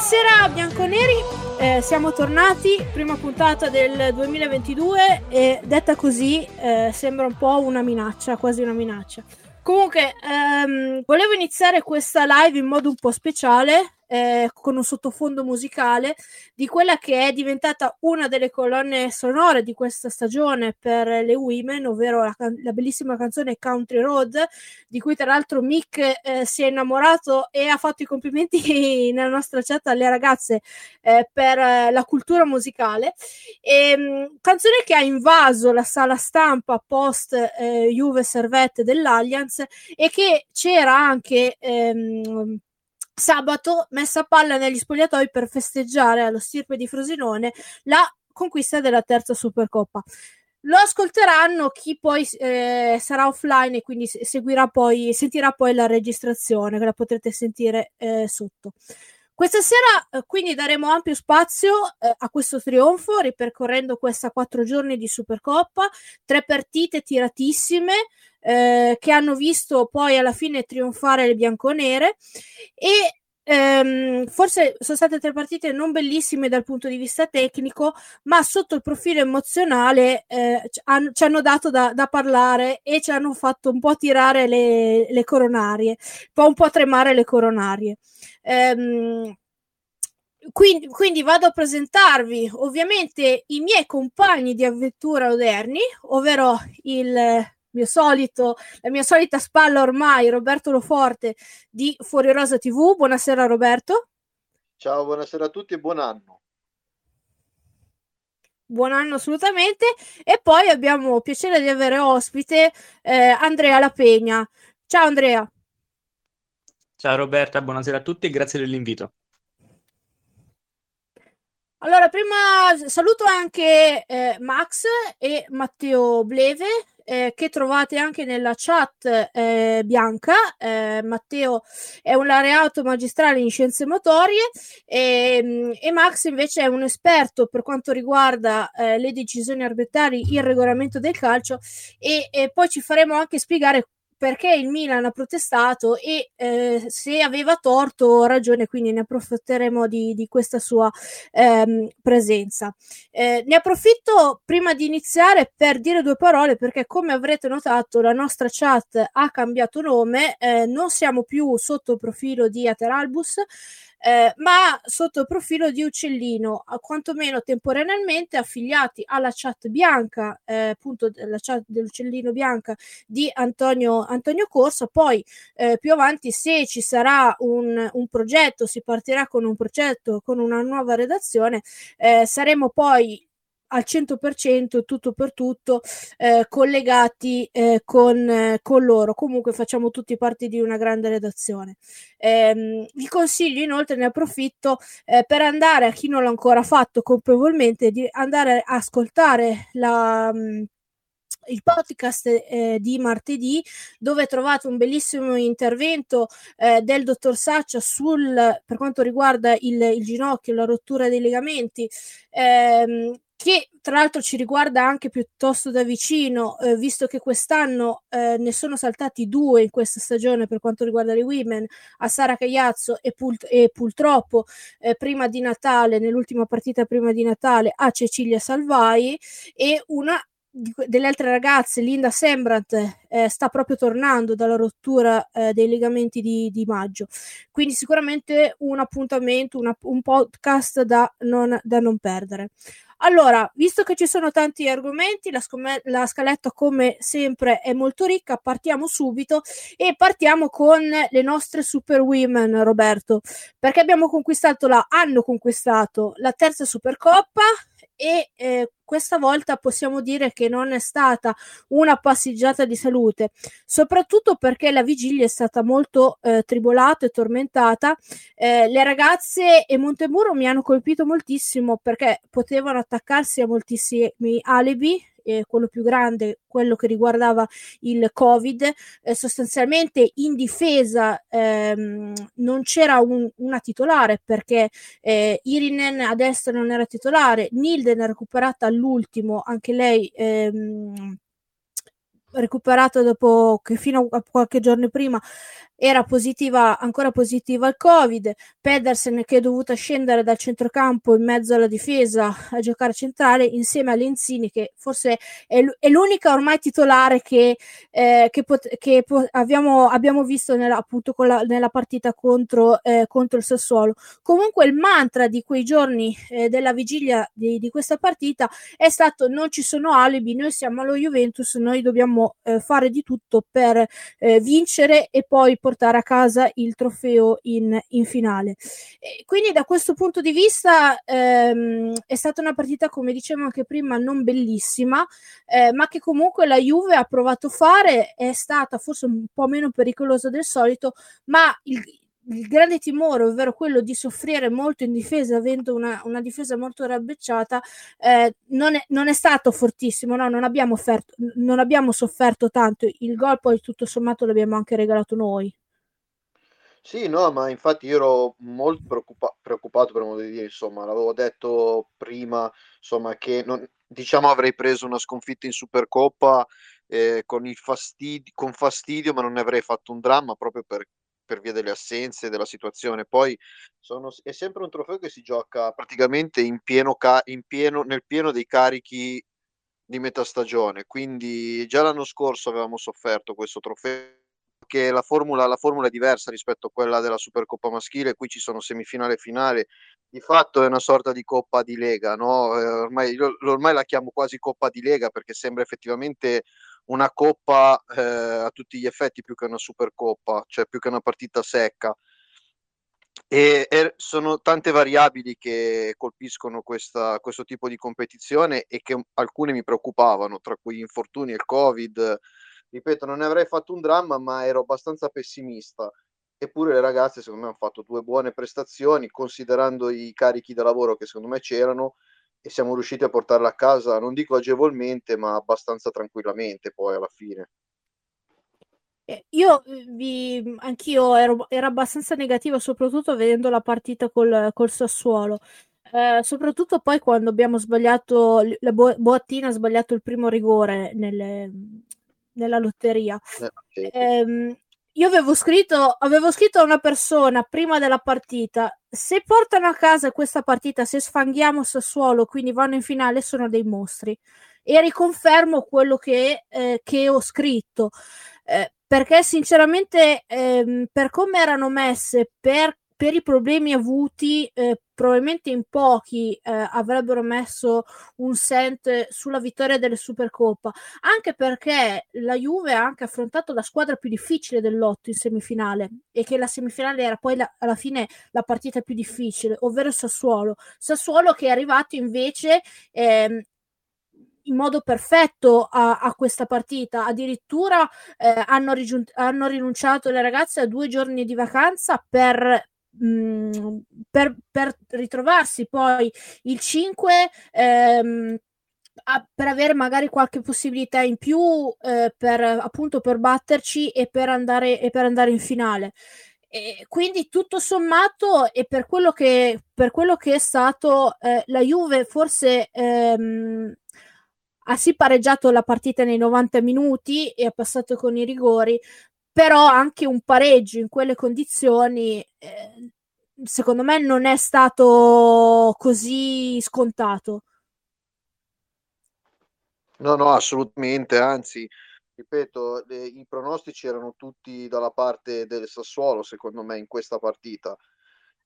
Buonasera bianconeri, eh, siamo tornati, prima puntata del 2022 e detta così eh, sembra un po' una minaccia, quasi una minaccia. Comunque, ehm, volevo iniziare questa live in modo un po' speciale eh, con un sottofondo musicale di quella che è diventata una delle colonne sonore di questa stagione per le Women, ovvero la, can- la bellissima canzone Country Road, di cui tra l'altro Mick eh, si è innamorato e ha fatto i complimenti nella nostra chat alle ragazze eh, per eh, la cultura musicale. E, ehm, mh, canzone che ha invaso la sala stampa post eh, Juve Servette dell'Allianz e che c'era anche ehm, sabato messa a palla negli spogliatoi per festeggiare allo stirpe di Frosinone la conquista della terza Supercoppa. Lo ascolteranno chi poi eh, sarà offline e quindi seguirà poi, sentirà poi la registrazione che la potrete sentire eh, sotto. Questa sera eh, quindi daremo ampio spazio eh, a questo trionfo ripercorrendo questa quattro giorni di Supercoppa, tre partite tiratissime, eh, che hanno visto poi alla fine trionfare le bianconere e ehm, forse sono state tre partite non bellissime dal punto di vista tecnico, ma sotto il profilo emozionale eh, hanno, ci hanno dato da, da, parlare e ci hanno fatto un po' tirare le, le coronarie, un po', un po' tremare le coronarie. Ehm, quindi, quindi, vado a presentarvi ovviamente i miei compagni di avventura odierni, ovvero il mio solito, la mia solita spalla ormai, Roberto Loforte di Fuori Rosa TV. Buonasera Roberto. Ciao, buonasera a tutti e buon anno. Buon anno assolutamente. E poi abbiamo piacere di avere ospite eh, Andrea Lapegna. Ciao Andrea. Ciao Roberta, buonasera a tutti e grazie dell'invito. Allora, prima saluto anche eh, Max e Matteo Bleve eh, che trovate anche nella chat eh, bianca. Eh, Matteo è un laureato magistrale in scienze motorie e, ehm, e, Max invece è un esperto per quanto riguarda eh, le decisioni arbitrali, il regolamento del calcio e, e poi ci faremo anche spiegare perché il Milan ha protestato e eh, se aveva torto o ragione, quindi ne approfitteremo di, di questa sua ehm, presenza. Eh, ne approfitto prima di iniziare per dire due parole perché come avrete notato la nostra chat ha cambiato nome, eh, non siamo più sotto il profilo di Ateralbus, eh, ma sotto il profilo di Uccellino, quantomeno temporaneamente affiliati alla chat bianca, eh, appunto la chat dell'Uccellino bianca di Antonio, Antonio Corso. Poi eh, più avanti, se ci sarà un, un, progetto, si partirà con un progetto, con una nuova redazione, eh, saremo poi al 100% tutto per tutto eh, collegati eh, con, eh, con, loro. Comunque facciamo tutti parte di una grande redazione. Eh, vi consiglio inoltre, ne approfitto eh, per andare a chi non l'ha ancora fatto colpevolmente di andare a ascoltare la. Mh, mm, il podcast eh, di martedì dove trovate un bellissimo intervento eh, del dottor Saccia sul, per quanto riguarda il, il ginocchio, la rottura dei legamenti, ehm, che tra l'altro ci riguarda anche piuttosto da vicino, eh, visto che quest'anno eh, ne sono saltati due in questa stagione per quanto riguarda le women, a Sara Cagliazzo e, pul- e purtroppo eh, prima di Natale, nell'ultima partita prima di Natale, a Cecilia Salvai e una delle altre ragazze, Linda Sembrant, eh, sta proprio tornando dalla rottura eh, dei legamenti di, di, maggio. Quindi sicuramente un appuntamento, una, un podcast da non, da non perdere. Allora, visto che ci sono tanti argomenti, la, scom- la, scaletta come sempre è molto ricca, partiamo subito e partiamo con le nostre super women, Roberto, perché abbiamo conquistato la, hanno conquistato la terza Supercoppa e eh, questa volta possiamo dire che non è stata una passeggiata di salute, soprattutto perché la vigilia è stata molto eh, tribolata e tormentata. Eh, le ragazze e Montemuro mi hanno colpito moltissimo perché potevano attaccarsi a moltissimi alibi eh, quello più grande, quello che riguardava il Covid, eh, sostanzialmente in difesa ehm, non c'era un, una titolare perché eh, Irinen a destra non era titolare, Nilden è recuperata all'ultimo, anche lei ehm, recuperata dopo che fino a qualche giorno prima era positiva, ancora positiva al Covid, Pedersen che è dovuta scendere dal centrocampo in mezzo alla difesa a giocare centrale insieme a Lenzini che forse è, è l'unica ormai titolare che, eh, che, pot- che po- abbiamo, abbiamo, visto nella, appunto la, nella partita contro, eh, contro, il Sassuolo. Comunque il mantra di quei giorni eh, della vigilia di, di, questa partita è stato non ci sono alibi, noi siamo allo Juventus, noi dobbiamo eh, fare di tutto per eh, vincere e poi portare a casa il trofeo in, in finale. E quindi da questo punto di vista ehm, è stata una partita, come dicevo anche prima, non bellissima, eh, ma che comunque la Juve ha provato a fare, è stata forse un po' meno pericolosa del solito, ma il, il grande timore, ovvero quello di soffrire molto in difesa, avendo una, una difesa molto rabbecciata, eh, non, è, non, è, stato fortissimo. No? Non, abbiamo offerto, non abbiamo sofferto tanto. Il gol, poi tutto sommato, l'abbiamo anche regalato noi. Sì, no, ma infatti io ero molto preoccupa- preoccupato per modo di dire, insomma, l'avevo detto prima, insomma, che non, diciamo avrei preso una sconfitta in Supercoppa eh, con, il fastidio, con fastidio, ma non ne avrei fatto un dramma proprio per, per via delle assenze, della situazione. Poi sono, è sempre un trofeo che si gioca praticamente in pieno, ca- in pieno, nel pieno dei carichi di metà stagione, quindi già l'anno scorso avevamo sofferto questo trofeo che la formula, la formula è diversa rispetto a quella della Supercoppa maschile, qui ci sono semifinale e finale, di fatto è una sorta di coppa di lega, no? eh, ormai, ormai la chiamo quasi coppa di lega perché sembra effettivamente una coppa eh, a tutti gli effetti più che una supercoppa, cioè più che una partita secca. E, e sono tante variabili che colpiscono questa, questo tipo di competizione e che alcune mi preoccupavano, tra cui infortuni il Covid, ripeto, non ne avrei fatto un dramma, ma ero abbastanza pessimista. Eppure le ragazze, secondo me, hanno fatto due buone prestazioni, considerando i carichi da lavoro che secondo me c'erano, e siamo riusciti a portarla a casa, non dico agevolmente, ma abbastanza tranquillamente poi alla fine. Eh, io eh, vi, anch'io ero, ero abbastanza negativa, soprattutto vedendo la partita col, col Sassuolo. Eh, soprattutto poi quando abbiamo sbagliato, la Bo- Boattina ha sbagliato il primo rigore nelle, nella lotteria. Eh, ehm, io avevo scritto, avevo scritto a una persona prima della partita: se portano a casa questa partita, se sfanghiamo Sassuolo, quindi vanno in finale, sono dei mostri. E riconfermo quello che, eh, che ho scritto. Eh, perché sinceramente, ehm, per come erano messe, per per i problemi avuti, eh, probabilmente in pochi eh, avrebbero messo un cent sulla vittoria delle Supercoppa, anche perché la Juve ha anche affrontato la squadra più difficile dell'otto in semifinale e che la semifinale era poi la, alla fine la partita più difficile, ovvero Sassuolo. Sassuolo che è arrivato invece eh, in modo perfetto a, a questa partita. Addirittura eh, hanno, rigiun- hanno, rinunciato le ragazze a due giorni di vacanza per mh, per, per, ritrovarsi poi il 5 ehm, a, per avere magari qualche possibilità in più eh, per appunto per batterci e per andare, e per andare in finale. E quindi tutto sommato e per quello che, per quello che è stato eh, la Juve forse ehm, ha sì pareggiato la partita nei 90 minuti e ha passato con i rigori però anche un pareggio in quelle condizioni eh, secondo me non è stato così scontato. No, no, assolutamente, anzi, ripeto, le, i pronostici erano tutti dalla parte del Sassuolo, secondo me, in questa partita.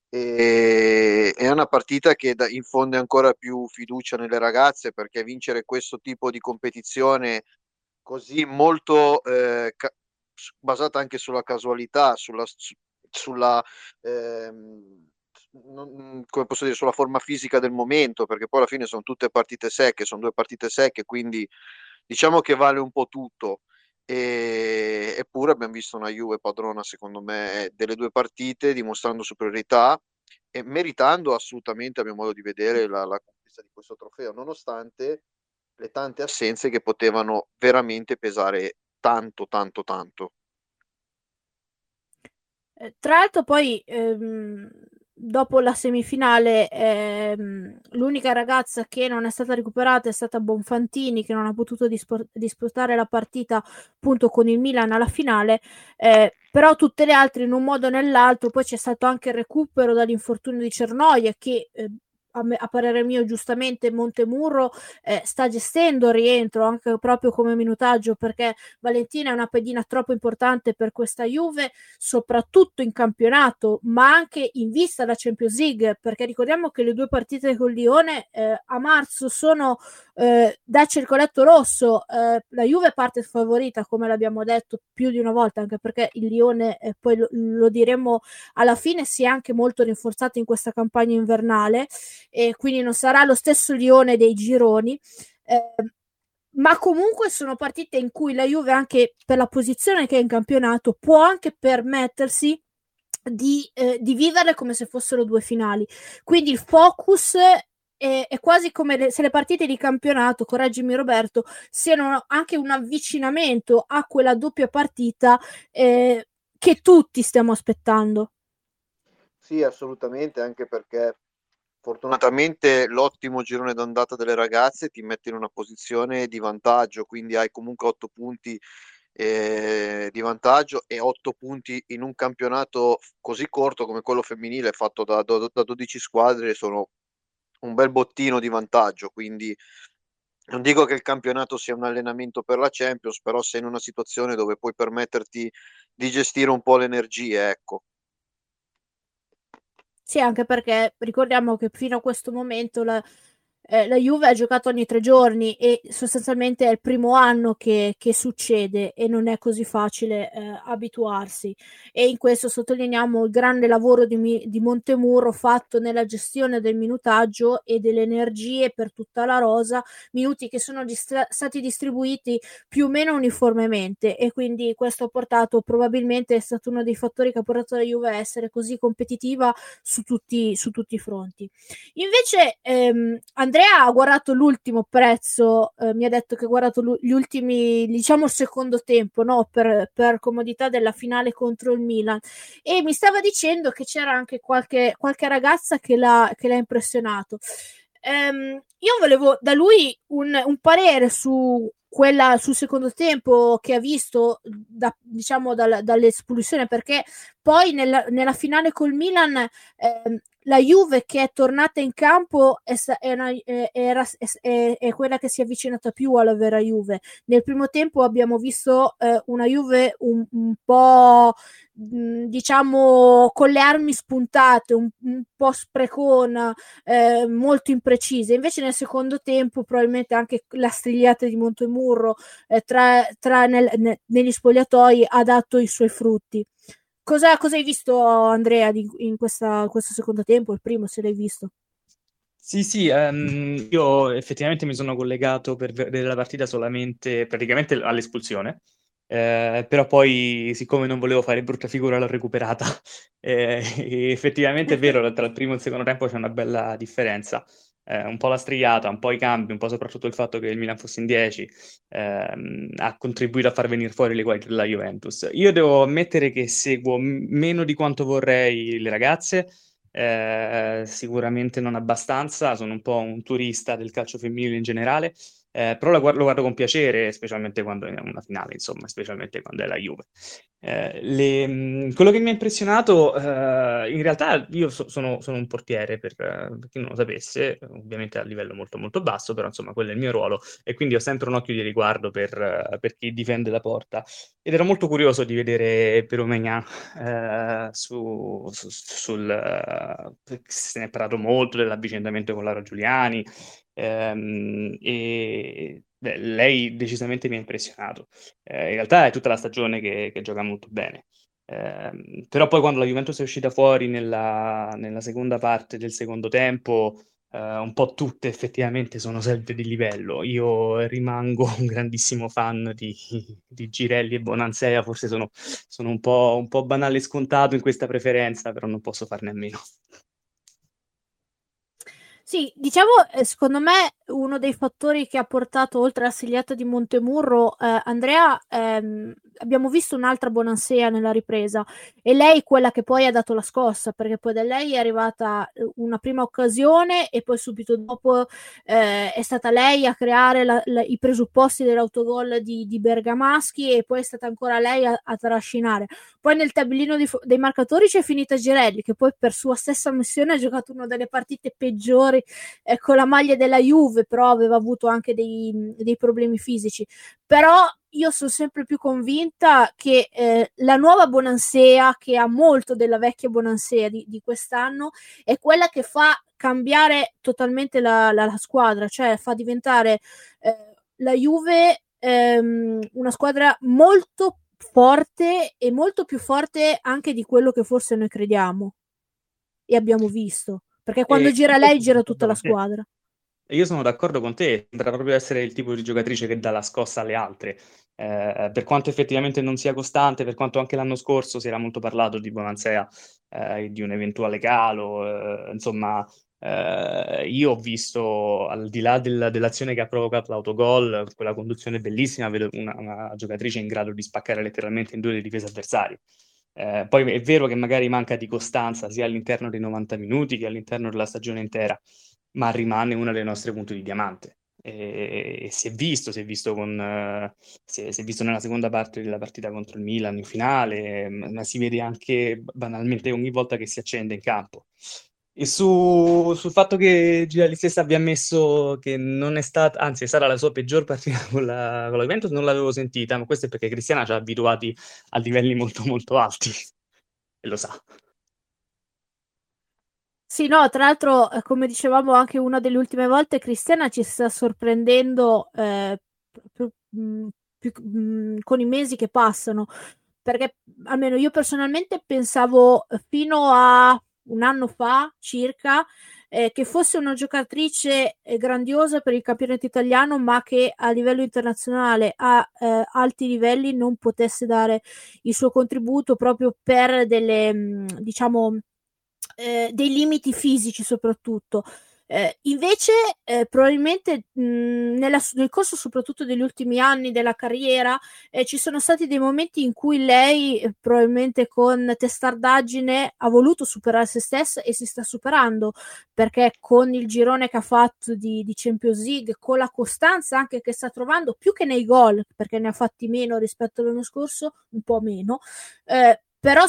E, è una partita che da, infonde ancora più fiducia nelle ragazze perché vincere questo tipo di competizione così molto eh, ca- basata anche sulla casualità, sulla, sulla, ehm, non, come posso dire, sulla forma fisica del momento, perché poi alla fine sono tutte partite secche, sono due partite secche, quindi diciamo che vale un po' tutto. E, eppure abbiamo visto una Juve padrona, secondo me, delle due partite, dimostrando superiorità e meritando assolutamente, a mio modo di vedere, la, la conquista di questo trofeo, nonostante le tante assenze che potevano veramente pesare tanto, tanto, tanto. Eh, tra l'altro poi ehm, dopo la semifinale ehm, l'unica ragazza che non è stata recuperata è stata Bonfantini che non ha potuto dispor- disputare la partita appunto con il Milan alla finale eh, però tutte le altre in un modo o nell'altro poi c'è stato anche il recupero dall'infortunio di Cernoia che eh, a, me, a, parere mio giustamente Montemurro eh, sta gestendo il rientro anche proprio come minutaggio perché Valentina è una pedina troppo importante per questa Juve soprattutto in campionato ma anche in vista della Champions League perché ricordiamo che le due partite con Lione eh, a marzo sono eh, da circoletto rosso eh, la Juve parte favorita come l'abbiamo detto più di una volta anche perché il Lione eh, poi lo, lo diremo alla fine si è anche molto rinforzato in questa campagna invernale e quindi non sarà lo stesso Lione dei gironi. Eh, ma comunque sono partite in cui la Juve, anche per la posizione che è in campionato, può anche permettersi di, eh, di vivere come se fossero due finali. Quindi il focus è, è, quasi come le, se le partite di campionato, correggimi Roberto, siano anche un avvicinamento a quella doppia partita eh, che tutti stiamo aspettando. Sì, assolutamente, anche perché fortunatamente l'ottimo girone d'andata delle ragazze ti mette in una posizione di vantaggio, quindi hai comunque 8 punti eh, di vantaggio e 8 punti in un campionato così corto come quello femminile fatto da, da, da 12 squadre sono un bel bottino di vantaggio, quindi non dico che il campionato sia un allenamento per la Champions, però sei in una situazione dove puoi permetterti di gestire un po' le energie, ecco. Sì, anche perché ricordiamo che fino a questo momento la, eh, la Juve ha giocato ogni tre giorni e sostanzialmente è il primo anno che, che succede e non è così facile eh, abituarsi. E in questo sottolineiamo il grande lavoro di, di Montemurro fatto nella gestione del minutaggio e delle energie per tutta la rosa, minuti che sono distra- stati distribuiti più o meno uniformemente e quindi questo ha portato probabilmente è stato uno dei fattori che ha portato la Juve a essere così competitiva su tutti, su tutti i fronti. Invece ehm, Andrea ha guardato l'ultimo prezzo, eh, mi ha detto che ha guardato gli ultimi, diciamo il secondo tempo, no? per, per, comodità della finale contro il Milan e mi stava dicendo che c'era anche qualche, qualche ragazza che l'ha, che l'ha impressionato. Um, io volevo da lui un, un parere su quella sul secondo tempo che ha visto da, diciamo dal, dall'espulsione perché poi nella, nella finale col Milan eh, la Juve che è tornata in campo è, è, una, è, è, quella che si è avvicinata più alla vera Juve. Nel primo tempo abbiamo visto eh, una Juve un, un po' mh, diciamo con le armi spuntate, un, un po' sprecona, eh, molto imprecisa. Invece nel secondo tempo probabilmente anche la strigliata di Montemurro eh, tra, tra nel, ne, negli spogliatoi ha dato i suoi frutti. Cosa, cosa hai visto, Andrea, di, in questa, questo secondo tempo? Il primo, se l'hai visto? Sì, sì, um, io effettivamente mi sono collegato per vedere la partita solamente praticamente all'espulsione, eh, però poi, siccome non volevo fare brutta figura, l'ho recuperata. Eh, effettivamente è vero, tra il primo e il secondo tempo c'è una bella differenza eh, un po' la striata, un po' i cambi, un po' soprattutto il fatto che il Milan fosse in 10 ehm, ha contribuito a far venire fuori le qualità della Juventus. Io devo ammettere che seguo m- meno di quanto vorrei le ragazze, eh, sicuramente non abbastanza, sono un po' un turista del calcio femminile in generale, eh, però lo guardo, lo guardo, con piacere, specialmente quando è una finale, insomma, specialmente quando è la Juve. Eh, le, quello che mi ha impressionato, eh, in realtà io so, sono, sono, un portiere, per, per, chi non lo sapesse, ovviamente a livello molto molto basso, però insomma quello è il mio ruolo e quindi ho sempre un occhio di riguardo per, per chi difende la porta. Ed ero molto curioso di vedere Peromegna eh, su, su, sul... se ne è parlato molto dell'avvicendamento con Lara Giuliani, Ehm, e lei decisamente mi ha impressionato. Eh, in realtà è tutta la stagione che, che gioca molto bene. Eh, però poi quando la Juventus è uscita fuori nella, nella seconda parte del secondo tempo, eh, un po' tutte effettivamente sono sempre di livello. Io rimango un grandissimo fan di, di Girelli e Bonansea, forse sono, sono un, po', un po' banale e scontato in questa preferenza, però non posso farne a meno. Sì, diciamo, eh, secondo me uno dei fattori che ha portato oltre alla segliata di Montemurro, eh, Andrea, ehm, abbiamo visto un'altra Bonansea nella ripresa. E lei quella che poi ha dato la scossa perché poi da lei è arrivata eh, una prima occasione e poi subito dopo eh, è stata lei a creare la, la, i presupposti dell'autogol di, di, Bergamaschi e poi è stata ancora lei a, a trascinare. Poi nel tabellino di, dei marcatori c'è finita Girelli che poi per sua stessa missione ha giocato una delle partite peggiori eh, con la maglia della Juve però aveva avuto anche dei, dei problemi fisici però io sono sempre più convinta che eh, la nuova Bonansea, che ha molto della vecchia Bonansea di, di quest'anno, è quella che fa cambiare totalmente la, la, la squadra, cioè fa diventare eh, la Juve ehm, una squadra molto forte e molto più forte anche di quello che forse noi crediamo e abbiamo visto. Perché quando e gira lei, gira tutta la squadra. Io sono d'accordo con te, sembra proprio essere il tipo di giocatrice che dà la scossa alle altre. Eh, per quanto effettivamente non sia costante, per quanto anche l'anno scorso si era molto parlato di Bonansea eh, di un eventuale calo, eh, insomma, eh, io ho visto al di là del, dell'azione che ha provocato l'autogol, quella conduzione bellissima, vedo una, una, giocatrice in grado di spaccare letteralmente in due le difese avversarie. Eh, poi è vero che magari manca di costanza sia all'interno dei 90 minuti che all'interno della stagione intera ma rimane una delle nostre punte di diamante. E, e si è visto, si è visto, con, si, è, si è visto nella seconda parte della partita contro il Milan in finale, ma si vede anche banalmente ogni volta che si accende in campo. E su, sul fatto che Girelli stessa abbia ammesso che non è stata, anzi, sarà la sua peggior partita con la, con la Juventus, non l'avevo sentita, ma questo è perché Cristiana ci ha abituati a livelli molto molto alti e lo sa. Sì, no, tra l'altro, eh, come dicevamo anche una delle ultime volte, Cristiana ci sta sorprendendo eh, più, mm, più, mm, con i mesi che passano, perché almeno io personalmente pensavo fino a un anno fa circa eh, che fosse una giocatrice eh, grandiosa per il campionato italiano, ma che a livello internazionale a eh, alti livelli non potesse dare il suo contributo proprio per delle, mm, diciamo, eh, dei limiti fisici soprattutto. Eh, invece, eh, probabilmente mh, nella, nel corso soprattutto degli ultimi anni della carriera eh, ci sono stati dei momenti in cui lei, eh, probabilmente con testardaggine, ha voluto superare se stessa e si sta superando perché con il girone che ha fatto di, di Champions League, con la costanza anche che sta trovando, più che nei gol, perché ne ha fatti meno rispetto all'anno scorso, un po' meno, eh, però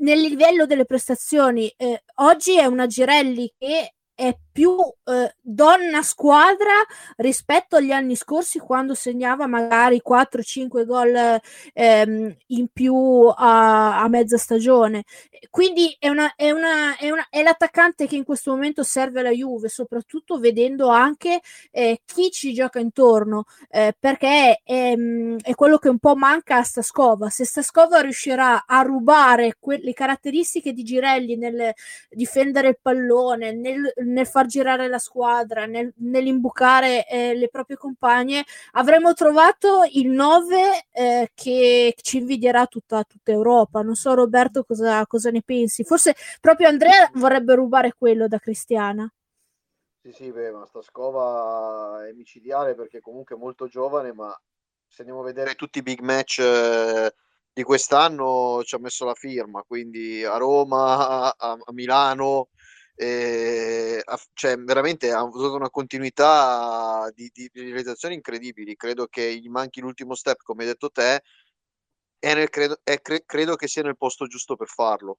nel livello delle prestazioni, eh, oggi è una Girelli che è più eh, donna squadra rispetto agli anni scorsi quando segnava magari 4-5 gol ehm, in più a, a, mezza stagione. Quindi è, una, è, una, è, una, è, l'attaccante che in questo momento serve alla Juve, soprattutto vedendo anche eh, chi ci gioca intorno, eh, perché è, mm, è, quello che un po' manca a Stascova. Se Stascova riuscirà a rubare que- le caratteristiche di Girelli nel difendere il pallone, nel, nel far girare la squadra, nel, nell'imbucare eh, le proprie compagne, avremo trovato il 9 eh, che ci invidierà tutta, tutta, Europa. Non so, Roberto, cosa, cosa ne pensi? Forse proprio Andrea vorrebbe rubare quello da Cristiana. Sì, sì, beh, ma sta scova è micidiale perché comunque è molto giovane, ma se andiamo a vedere tutti i big match eh, di quest'anno ci ha messo la firma, quindi a Roma, a, a Milano, eh, cioè, veramente ha avuto una continuità di, di, di, realizzazioni incredibili. Credo che gli manchi l'ultimo step, come hai detto te, e nel, credo, è, cre, credo che sia nel posto giusto per farlo.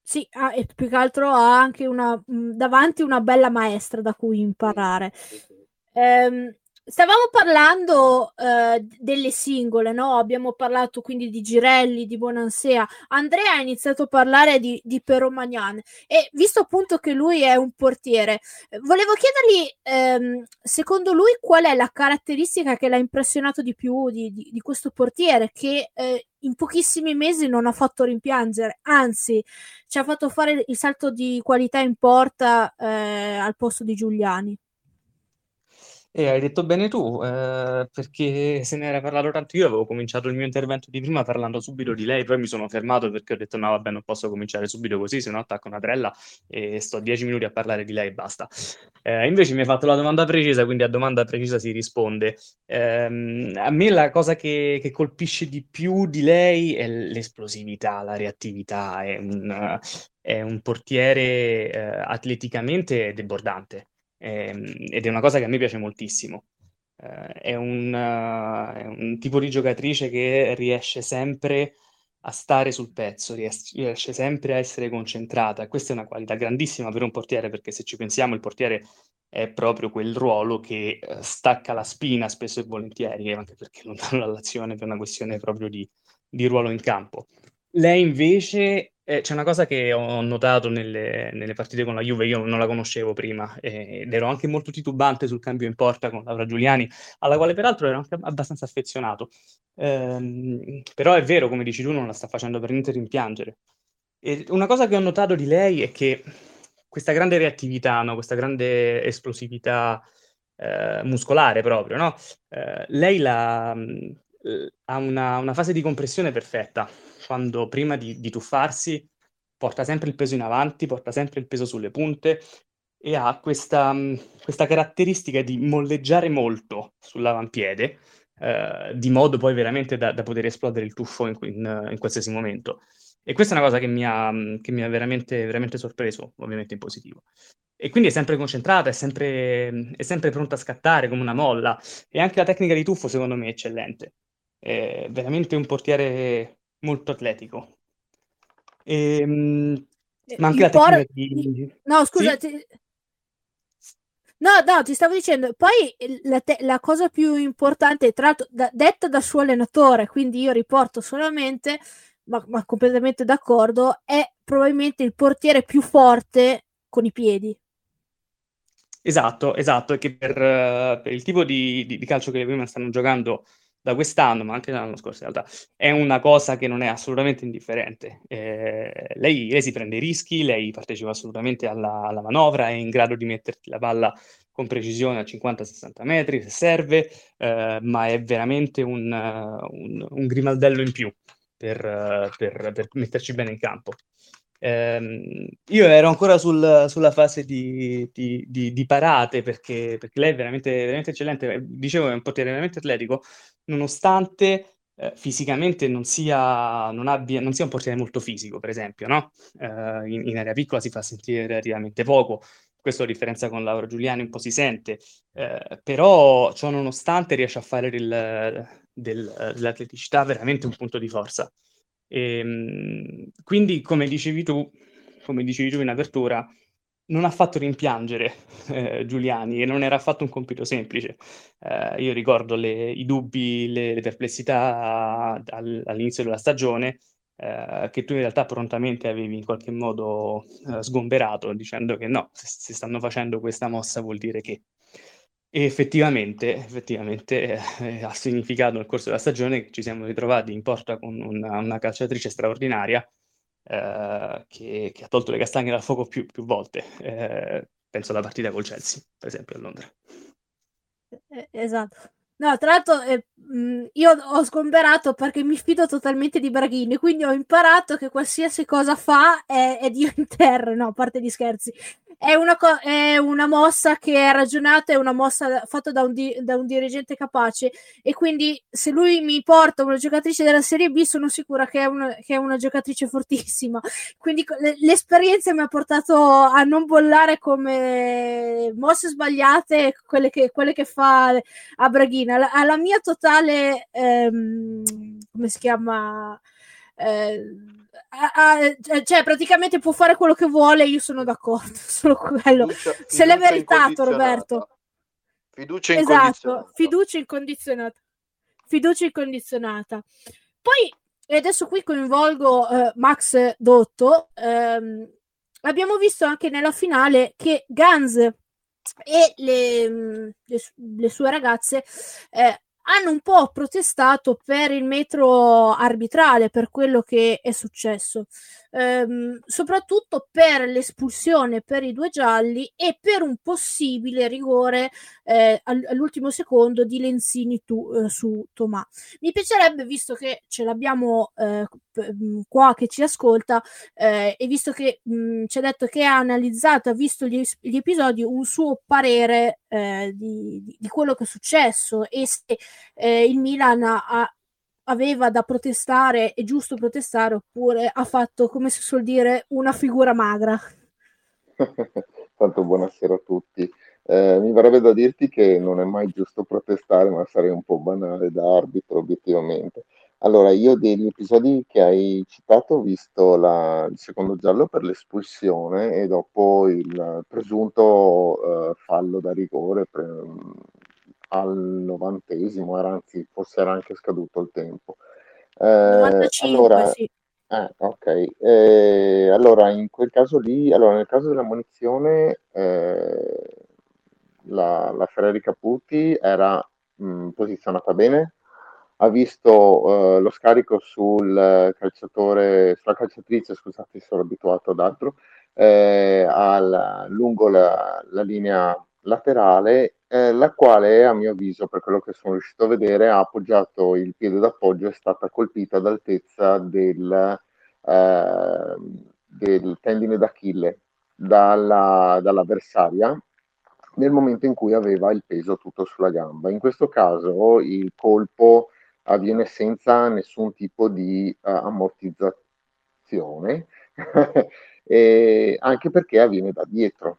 Sì, ah, e più che altro ha anche una, mh, davanti una bella maestra da cui imparare. Sì, sì, sì. Stavamo parlando uh, delle singole, no? Abbiamo parlato quindi di Girelli, di Bonansea. Andrea ha iniziato a parlare di, di Pero Magnan e visto appunto che lui è un portiere, volevo chiedergli, ehm, secondo lui, qual è la caratteristica che l'ha impressionato di più di, di, di questo portiere che eh, in pochissimi mesi non ha fatto rimpiangere, anzi ci ha fatto fare il salto di qualità in porta eh, al posto di Giuliani. E hai detto bene tu, eh, perché se ne era parlato tanto io, avevo cominciato il mio intervento di prima parlando subito di lei, poi mi sono fermato perché ho detto no, vabbè, non posso cominciare subito così, se no attacco una trella e sto dieci minuti a parlare di lei e basta. Eh, invece mi hai fatto la domanda precisa, quindi a domanda precisa si risponde. Eh, a me la cosa che, che, colpisce di più di lei è l'esplosività, la reattività, è un, è un portiere eh, atleticamente debordante ehm, ed è una cosa che a me piace moltissimo. Uh, è, un, uh, è, un, tipo di giocatrice che riesce sempre a stare sul pezzo, riesce, riesce sempre a essere concentrata. Questa è una qualità grandissima per un portiere, perché se ci pensiamo, il portiere è proprio quel ruolo che uh, stacca la spina spesso e volentieri, anche perché lontano dall'azione per una questione proprio di, di ruolo in campo. Lei invece eh, c'è una cosa che ho notato nelle, nelle, partite con la Juve, io non la conoscevo prima eh, ed ero anche molto titubante sul cambio in porta con Laura Giuliani, alla quale peraltro ero anche abbastanza affezionato. Eh, però è vero, come dici tu, non la sta facendo per niente rimpiangere. E una cosa che ho notato di lei è che questa grande reattività, no? questa grande esplosività eh, muscolare proprio, no? Eh, lei la, ha una, una fase di compressione perfetta quando prima di, di tuffarsi porta sempre il peso in avanti, porta sempre il peso sulle punte e ha questa, questa caratteristica di molleggiare molto sull'avampiede, eh, di modo poi veramente da, da, poter esplodere il tuffo in, in, in, qualsiasi momento. E questa è una cosa che mi ha, che mi ha veramente, veramente sorpreso, ovviamente in positivo. E quindi è sempre concentrata, è sempre, è sempre pronta a scattare come una molla. E anche la tecnica di tuffo, secondo me, è eccellente. È veramente un portiere molto atletico. Ehm, ma anche la por- di... No, scusa, sì? ti... No, no, ti stavo dicendo, poi la, te- la cosa più importante, tra l'altro da- detta dal suo allenatore, quindi io riporto solamente, ma, ma completamente d'accordo, è probabilmente il portiere più forte con i piedi. Esatto, esatto, e che per, uh, per il tipo di, di, di, calcio che le women stanno giocando da quest'anno, ma anche dall'anno scorso in realtà, è una cosa che non è assolutamente indifferente. Eh, lei, lei, si prende rischi, lei partecipa assolutamente alla, alla, manovra, è in grado di metterti la palla con precisione a 50-60 metri se serve, eh, ma è veramente un, un, un, grimaldello in più per, per, per metterci bene in campo. Eh, io ero ancora sul, sulla fase di, di, di, di parate perché, perché, lei è veramente, veramente eccellente. Dicevo, è un portiere veramente atletico, nonostante eh, fisicamente non sia, non, abbia, non sia, un portiere molto fisico, per esempio, no? eh, in, in, area piccola si fa sentire relativamente poco. Questo a differenza con Laura Giuliani un po' si sente, eh, però ciò nonostante riesce a fare del, del, dell'atleticità veramente un punto di forza. E, ehm, quindi, come dicevi tu, come dicevi tu in apertura, non ha fatto rimpiangere eh, Giuliani e non era affatto un compito semplice. Eh, io ricordo le, i dubbi, le, le perplessità al, all'inizio della stagione eh, che tu in realtà prontamente avevi in qualche modo eh, sgomberato dicendo che no, se, se stanno facendo questa mossa vuol dire che e effettivamente, effettivamente eh, ha significato nel corso della stagione che ci siamo ritrovati in porta con una, una calciatrice straordinaria eh, che, che, ha tolto le castagne dal fuoco più, più volte. Eh, penso alla partita col Chelsea, per esempio, a Londra. Eh, esatto. No, tra l'altro eh, io ho sgomberato perché mi fido totalmente di Braghini, quindi ho imparato che qualsiasi cosa fa è, è Dio in terra, no, a parte gli scherzi. È una, co- è una mossa che è ragionata, è una mossa fatta da un, di- da un, dirigente capace. E quindi se lui mi porta una giocatrice della Serie B sono sicura che è una, che è una giocatrice fortissima. Quindi l- l'esperienza mi ha portato a non bollare come mosse sbagliate quelle che, quelle che fa a Braghina. Alla, alla mia totale, ehm, come si chiama? Eh, uh, cioè praticamente può fare quello che vuole, io sono d'accordo, solo quello. Fiducia, Se l'è meritato Roberto. Fiducia incondizionata. Esatto, fiducia incondizionata. Fiducia incondizionata. Poi, e adesso qui coinvolgo uh, Max Dotto, ehm, abbiamo visto anche nella finale che Gans e le, le, le sue ragazze eh, hanno un po' protestato per il metro arbitrale, per quello che è successo. Ehm, soprattutto per l'espulsione per i due gialli e per un possibile rigore eh, all'ultimo secondo di Lenzini tu, eh, su Tomà. Mi piacerebbe, visto che ce l'abbiamo eh, qua che ci ascolta eh, e visto che mh, ci ha detto che ha analizzato, ha visto gli, gli episodi, un suo parere eh, di, di, di, quello che è successo e se eh, il Milan ha, aveva da protestare, è giusto protestare, oppure ha fatto, come si suol dire, una figura magra. Tanto buonasera a tutti. Eh, mi verrebbe da dirti che non è mai giusto protestare, ma sarei un po' banale da arbitro, obiettivamente. Allora, io degli episodi che hai citato ho visto la, il secondo giallo per l'espulsione e dopo il presunto eh, fallo da rigore pre, al novantesimo, era, anzi forse era anche scaduto il tempo. Eh, 95, allora, sì. Eh, ok, eh, allora in quel caso lì, allora nel caso della munizione, eh, la, la Ferrari Caputi era mh, posizionata bene, ha visto eh, lo scarico sul calciatore, sulla calciatrice, scusate, sono abituato ad altro, eh, al, lungo la, la, linea laterale, eh, la quale a mio avviso, per quello che sono riuscito a vedere, ha appoggiato il piede d'appoggio, è stata colpita ad altezza del, ehm, del tendine d'Achille dalla, dall'avversaria nel momento in cui aveva il peso tutto sulla gamba. In questo caso il colpo avviene senza nessun tipo di uh, ammortizzazione, anche perché avviene da dietro.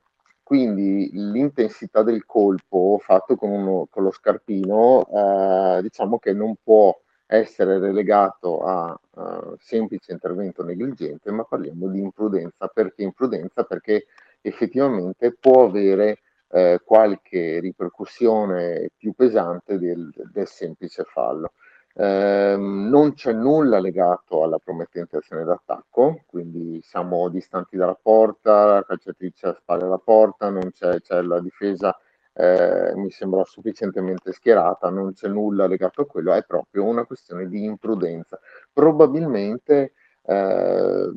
Quindi l'intensità del colpo fatto con, uno, con lo scarpino, uh, diciamo che non può essere relegato a uh, semplice intervento negligente, ma parliamo di imprudenza. Perché imprudenza? Perché effettivamente può avere eh, qualche ripercussione più pesante del, del semplice fallo. Eh, non c'è nulla legato alla promettente azione d'attacco, quindi siamo distanti dalla porta, la calciatrice a spalle alla porta, non c'è, c'è la difesa, eh, mi sembra sufficientemente schierata, non c'è nulla legato a quello, è proprio una questione di imprudenza. Probabilmente eh,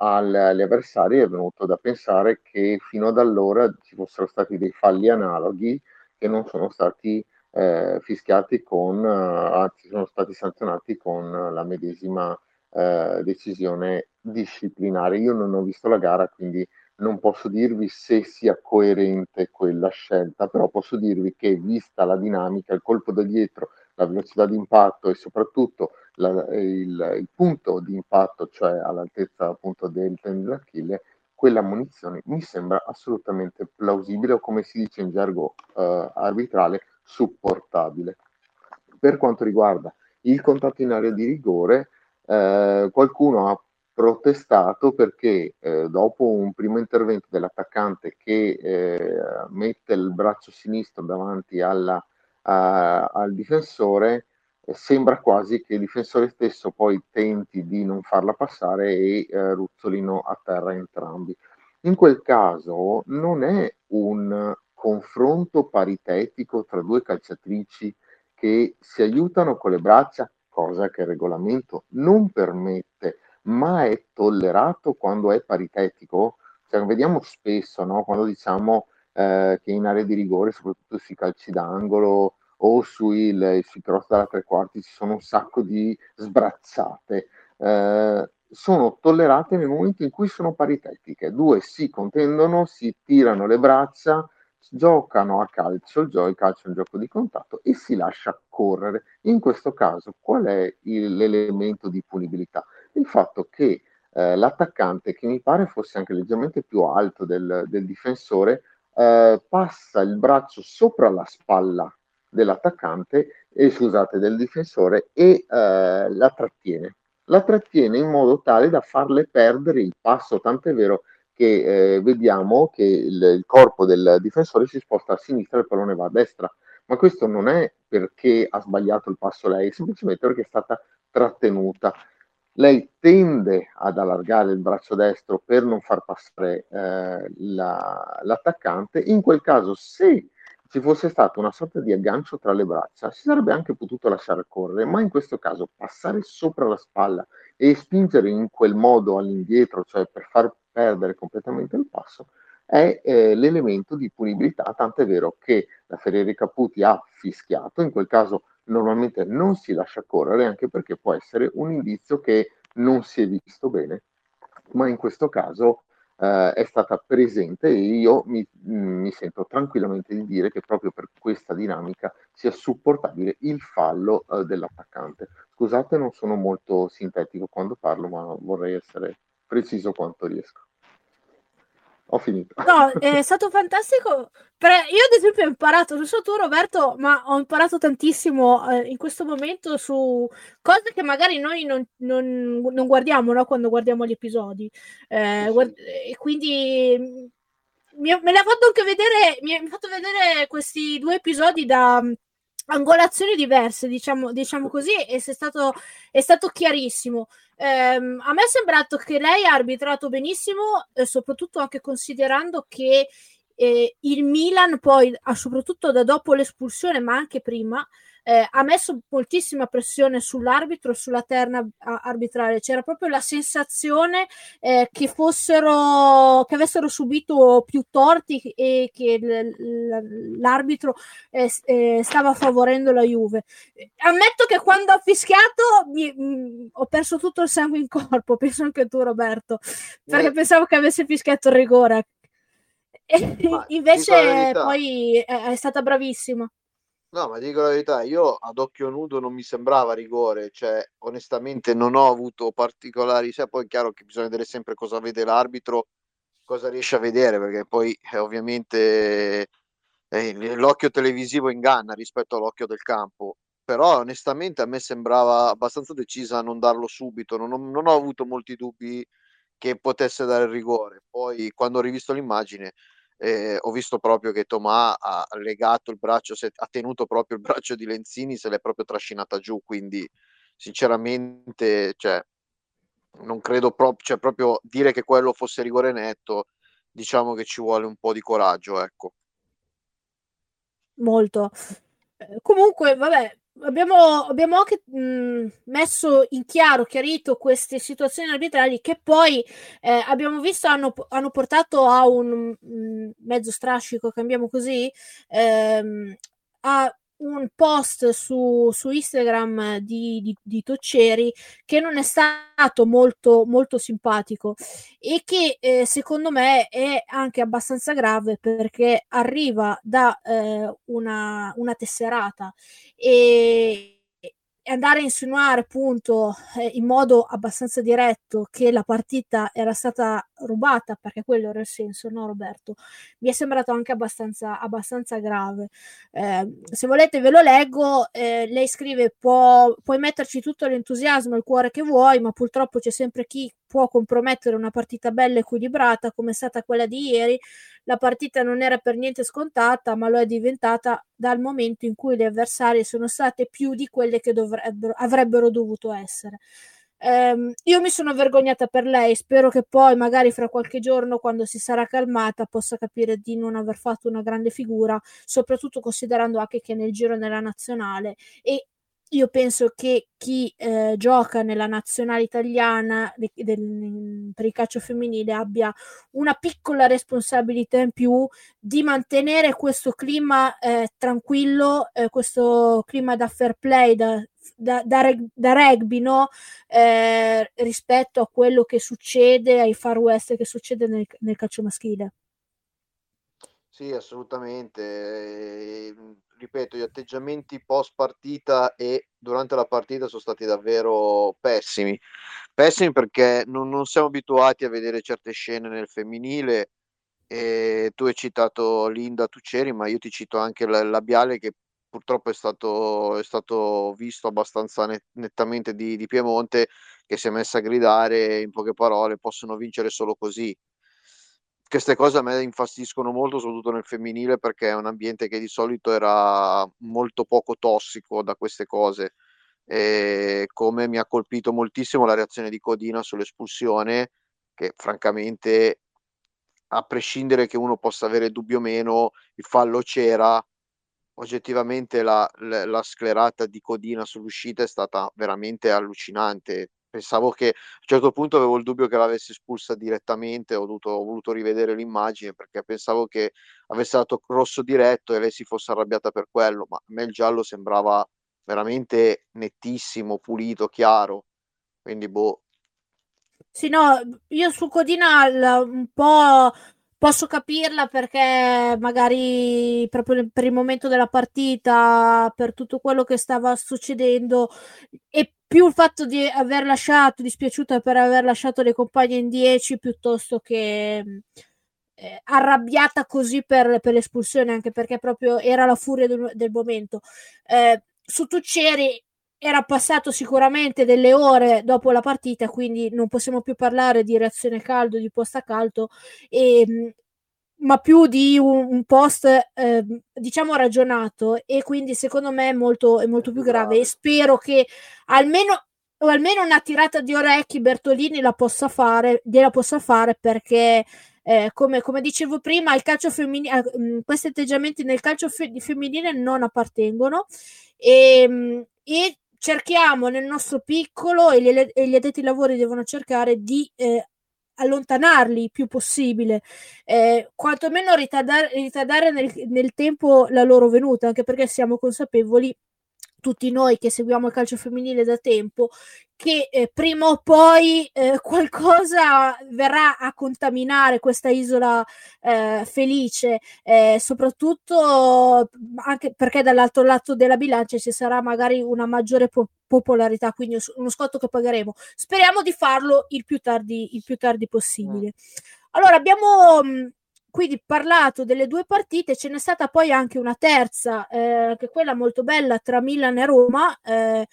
agli avversari è venuto da pensare che fino ad allora ci fossero stati dei falli analoghi che non sono stati eh, fischiati con, eh, anzi sono stati sanzionati con la medesima eh, decisione disciplinare. Io non ho visto la gara, quindi non posso dirvi se sia coerente quella scelta, però posso dirvi che vista la dinamica, il colpo da dietro, la velocità di impatto e soprattutto la, il, il, punto di impatto, cioè all'altezza appunto del tendine d'Achille, quella munizione mi sembra assolutamente plausibile o come si dice in gergo eh, arbitrale supportabile. Per quanto riguarda il contatto in area di rigore, eh, qualcuno ha protestato perché eh, dopo un primo intervento dell'attaccante che eh, mette il braccio sinistro davanti alla, a, al difensore, eh, sembra quasi che il difensore stesso poi tenti di non farla passare e eh, ruzzolino a terra entrambi. In quel caso non è un confronto paritetico tra due calciatrici che si aiutano con le braccia, cosa che il regolamento non permette, ma è tollerato quando è paritetico. Cioè, vediamo spesso no? quando diciamo eh, che in area di rigore, soprattutto sui calci d'angolo o sui, sui cross dalla tre quarti, ci sono un sacco di sbrazzate. Eh, sono tollerate nel momento in cui sono paritetiche. Due si contendono, si tirano le braccia, giocano a calcio, il, calcio è un gioco di contatto e si lascia correre. In questo caso qual è il, l'elemento di punibilità? Il fatto che eh, l'attaccante, che mi pare fosse anche leggermente più alto del, del difensore, eh, passa il braccio sopra la spalla dell'attaccante, e scusate, del difensore e eh, la trattiene. La trattiene in modo tale da farle perdere il passo, tant'è vero che eh, vediamo che il, il, corpo del difensore si sposta a sinistra e il pallone va a destra. Ma questo non è perché ha sbagliato il passo lei, semplicemente perché è stata trattenuta. Lei tende ad allargare il braccio destro per non far passare eh, la, l'attaccante. In quel caso, se ci fosse stato una sorta di aggancio tra le braccia, si sarebbe anche potuto lasciare correre, ma in questo caso passare sopra la spalla e spingere in quel modo all'indietro, cioè per far perdere completamente il passo, è eh, l'elemento di punibilità, tant'è vero che la Ferreri Caputi ha fischiato, in quel caso normalmente non si lascia correre, anche perché può essere un indizio che non si è visto bene, ma in questo caso eh, è stata presente e io mi, mi, sento tranquillamente di dire che proprio per questa dinamica sia supportabile il fallo eh, dell'attaccante. Scusate, non sono molto sintetico quando parlo, ma vorrei essere preciso quanto riesco. Ho finito. No, è stato fantastico. Io, ad esempio, ho imparato, non so tu, Roberto, ma ho imparato tantissimo eh, in questo momento su cose che magari noi non, non, non guardiamo no? quando guardiamo gli episodi. Eh, guard- e quindi mi, me l'ha fatto anche vedere, mi ha fatto vedere questi due episodi da angolazioni diverse, diciamo, diciamo così, e è stato, è stato chiarissimo. Um, a me è sembrato che lei ha arbitrato benissimo, eh, soprattutto anche considerando che eh, il Milan poi, soprattutto da dopo l'espulsione, ma anche prima, eh, ha messo moltissima pressione sull'arbitro, sulla terna arbitrale. C'era proprio la sensazione eh, che fossero, che avessero subito più torti e che l- l'arbitro eh, eh, stava favorendo la Juve. Ammetto che quando ho fischiato mi, mh, mm, ho perso tutto il sangue in corpo, penso anche tu Roberto, perché eh. pensavo che avesse fischiato il rigore. E invece poi è, è stata bravissima. No, ma dico la verità, io ad occhio nudo non mi sembrava rigore, cioè onestamente non ho avuto particolari, cioè, poi è chiaro che bisogna vedere sempre cosa vede l'arbitro, cosa riesce a vedere, perché poi eh, ovviamente eh, l'occhio televisivo inganna rispetto all'occhio del campo, però onestamente a me sembrava abbastanza decisa a non darlo subito, non ho, non ho avuto molti dubbi che potesse dare il rigore, poi quando ho rivisto l'immagine eh, ho visto proprio che Tomà ha legato il braccio, ha tenuto proprio il braccio di Lenzini, se l'è proprio trascinata giù, quindi sinceramente cioè, non credo proprio, cioè, proprio dire che quello fosse rigore netto, diciamo che ci vuole un po' di coraggio, ecco. Molto. Comunque, vabbè, abbiamo, abbiamo anche mh, messo in chiaro, chiarito queste situazioni arbitrali che poi eh, abbiamo visto hanno, hanno, portato a un mh, mezzo strascico, cambiamo così, ehm, a un post su, su Instagram di, di, di, Tocceri che non è stato molto, molto simpatico e che eh, secondo me è anche abbastanza grave perché arriva da eh, una, una tesserata e andare a insinuare appunto eh, in modo abbastanza diretto che la partita era stata rubata, perché quello era il senso, no Roberto? Mi è sembrato anche abbastanza, abbastanza grave. Eh, se volete ve lo leggo, eh, lei scrive può, puoi metterci tutto l'entusiasmo e il cuore che vuoi, ma purtroppo c'è sempre chi può compromettere una partita bella equilibrata come è stata quella di ieri. La partita non era per niente scontata, ma lo è diventata dal momento in cui le avversarie sono state più di quelle che dovrebbero, avrebbero dovuto essere. Um, io mi sono vergognata per lei, spero che poi magari fra qualche giorno quando si sarà calmata possa capire di non aver fatto una grande figura, soprattutto considerando anche che nel giro nella nazionale e io penso che chi eh, gioca nella nazionale italiana de, del, per il calcio femminile abbia una piccola responsabilità in più di mantenere questo clima eh, tranquillo, eh, questo clima da fair play, da, da, da, reg, da rugby, no? Eh, rispetto a quello che succede ai Far West, che succede nel, nel calcio maschile. Sì, assolutamente. Ripeto, gli atteggiamenti post partita e durante la partita sono stati davvero pessimi. Pessimi perché non, non siamo abituati a vedere certe scene nel femminile. E tu hai citato Linda Tuceri, ma io ti cito anche il labiale che purtroppo è stato, è stato visto abbastanza net, nettamente di, di Piemonte, che si è messa a gridare in poche parole, possono vincere solo così queste cose a me infastidiscono molto, soprattutto nel femminile, perché è un ambiente che di solito era molto poco tossico da queste cose. E come mi ha colpito moltissimo la reazione di Codina sull'espulsione, che francamente, a prescindere che uno possa avere dubbio o meno, il fallo c'era oggettivamente la, la, la, sclerata di Codina sull'uscita è stata veramente allucinante. Pensavo che a un certo punto avevo il dubbio che l'avesse espulsa direttamente, ho, dovuto, ho voluto rivedere l'immagine perché pensavo che avesse dato rosso diretto e lei si fosse arrabbiata per quello, ma a me il giallo sembrava veramente nettissimo, pulito, chiaro. Quindi boh. Sì, no, io su Codina un po' posso capirla perché magari proprio per il momento della partita, per tutto quello che stava succedendo e più il fatto di aver lasciato, dispiaciuta per aver lasciato le compagne in 10 piuttosto che eh, arrabbiata così per, per, l'espulsione, anche perché proprio era la furia del, del momento. Eh, su Tuccieri era passato sicuramente delle ore dopo la partita, quindi non possiamo più parlare di reazione caldo, di post a caldo, e, ehm, ma più di un, un post eh, diciamo ragionato e quindi secondo me è molto, è molto più grave. E spero che almeno o almeno una tirata di orecchi Bertolini la possa fare, gliela possa fare perché eh, come, come, dicevo prima, il calcio femminile, eh, questi atteggiamenti nel calcio fe- femminile non appartengono. E, ehm, e cerchiamo nel nostro piccolo e gli, e gli addetti ai lavori devono cercare di eh, allontanarli il più possibile, eh, quantomeno ritardare, ritardare nel, nel tempo la loro venuta, anche perché siamo consapevoli tutti noi che seguiamo il calcio femminile da tempo, che eh, prima o poi eh, qualcosa verrà a contaminare questa isola eh, felice, eh, soprattutto anche perché dall'altro lato della bilancia ci sarà magari una maggiore po- popolarità, quindi uno scotto che pagheremo. Speriamo di farlo il più tardi, il più tardi possibile. Allora, abbiamo mh, quindi parlato delle due partite, ce n'è stata poi anche una terza, eh, che è quella molto bella tra Milan e Roma. Eh,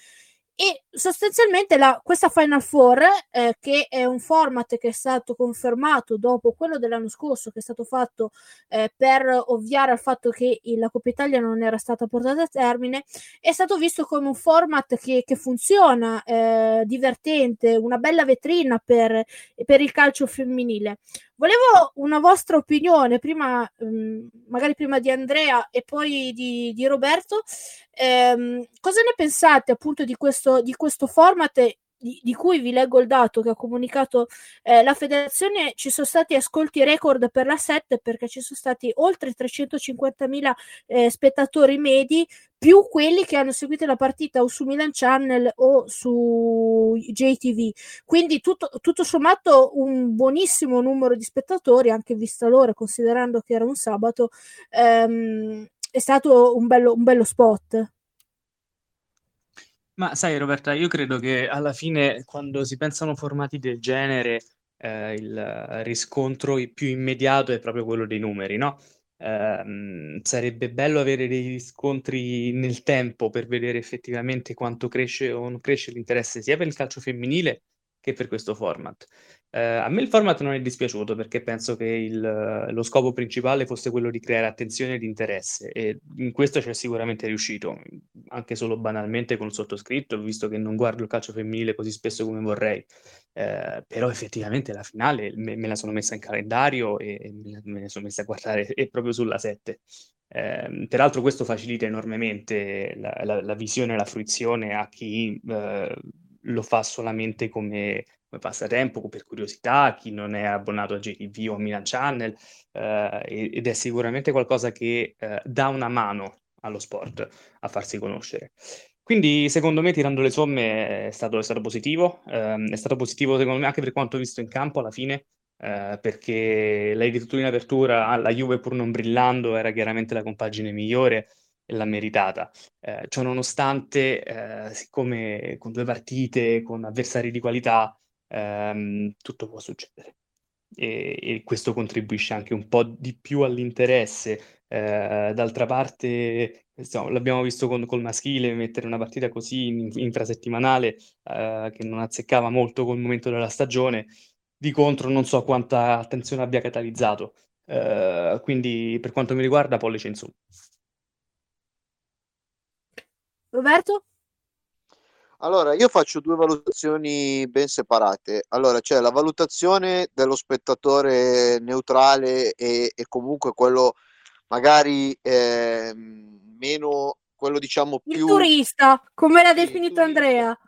e sostanzialmente la, questa Final Four, eh, che è un format che è stato confermato dopo quello dell'anno scorso, che è stato fatto eh, per ovviare al fatto che la Coppa Italia non era stata portata a termine, è stato visto come un format che, che funziona, eh, divertente, una bella vetrina per, per il calcio femminile. Volevo una vostra opinione, prima, mm, magari prima di Andrea e poi di, di Roberto. Ehm, cosa ne pensate appunto di questo, di questo format di, di, cui vi leggo il dato che ha comunicato eh, la federazione, ci sono stati ascolti record per la 7 perché ci sono stati oltre 350.000 eh, spettatori medi più quelli che hanno seguito la partita o su Milan Channel o su JTV. Quindi tutto, tutto sommato un buonissimo numero di spettatori, anche vista l'ora, considerando che era un sabato, ehm, è stato un bello, un bello spot. Ma sai Roberta, io credo che alla fine quando si pensano formati del genere, eh, il riscontro più immediato è proprio quello dei numeri, no? Eh, sarebbe bello avere dei riscontri nel tempo per vedere effettivamente quanto cresce o non cresce l'interesse sia per il calcio femminile che per questo format. Eh, a me il format non è dispiaciuto perché penso che il, lo scopo principale fosse quello di creare attenzione ed interesse e in questo c'è sicuramente riuscito, anche solo banalmente con il sottoscritto, visto che non guardo il calcio femminile così spesso come vorrei, eh, però effettivamente la finale me, me, la sono messa in calendario e me, me la sono messa a guardare e proprio sulla 7. Eh, peraltro questo facilita enormemente la, la, la, visione e la fruizione a chi eh, lo fa solamente come come passatempo, per curiosità, chi non è abbonato a JTV o a Milan Channel, eh, ed è sicuramente qualcosa che eh, dà una mano allo sport a farsi conoscere. Quindi, secondo me, tirando le somme, è stato, è stato positivo. Eh, è stato positivo, secondo me, anche per quanto visto in campo alla fine, eh, perché l'hai detto in apertura, la Juve, pur non brillando, era chiaramente la compagine migliore l'ha meritata. Eh, ciò nonostante, eh, siccome con due partite, con avversari di qualità, ehm, tutto può succedere. E, e, questo contribuisce anche un po' di più all'interesse. Eh, d'altra parte, insomma, l'abbiamo visto con, col maschile, mettere una partita così in, infrasettimanale eh, che non azzeccava molto col momento della stagione, di contro non so quanta attenzione abbia catalizzato. Eh, quindi per quanto mi riguarda, pollice in su. Roberto? Allora, io faccio due valutazioni ben separate. Allora, c'è la valutazione dello spettatore neutrale e, e comunque quello magari eh, meno quello diciamo più... Il turista, come l'ha definito turista. Andrea.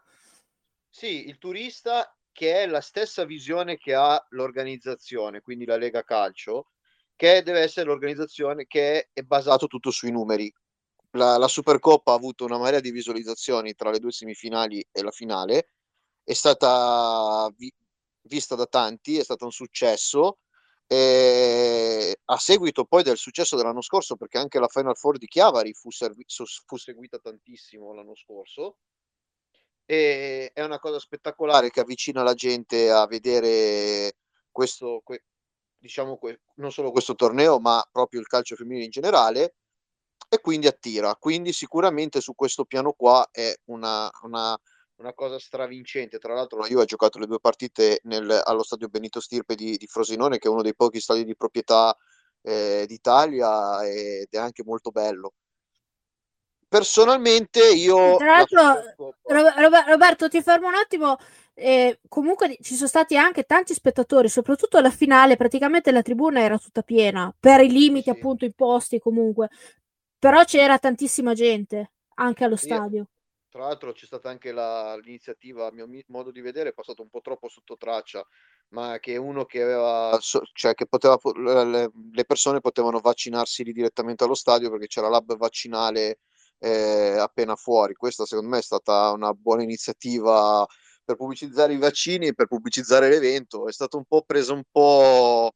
Sì, il turista che è la stessa visione che ha l'organizzazione, quindi la Lega Calcio, che deve essere l'organizzazione che è, è basato tutto sui numeri. La, la Supercoppa ha avuto una marea di visualizzazioni tra le due semifinali e la finale, è stata vi- vista da tanti, è stato un successo. E a seguito poi del successo dell'anno scorso, perché anche la Final Four di Chiavari fu, servi- fu seguita tantissimo l'anno scorso, e è una cosa spettacolare che avvicina la gente a vedere questo, que- diciamo, que- non solo questo torneo, ma proprio il calcio femminile in generale, e quindi attira. Quindi sicuramente su questo piano qua è una, una- una cosa stravincente. Tra l'altro la Juve ha giocato le due partite nel- allo stadio Benito Stirpe di, di Frosinone, che è uno dei pochi stadi di proprietà eh, d'Italia ed è anche molto bello. Personalmente io... Tra la l'altro, Roberto, ti fermo un attimo. eh, comunque ci sono stati anche tanti spettatori, soprattutto alla finale, praticamente la tribuna era tutta piena, per i limiti sì. appunto imposti comunque, però c'era tantissima gente anche allo Io- stadio. Tra l'altro c'è stata anche la- l'iniziativa, a mio mi- modo di vedere, è passato un po' troppo sotto traccia, ma che uno che aveva, cioè che poteva, po- le, le persone potevano vaccinarsi lì direttamente allo stadio perché c'era l'hub vaccinale eh, appena fuori. Questa secondo me è stata una buona iniziativa per pubblicizzare i vaccini e per pubblicizzare l'evento. È stato un po' preso un po',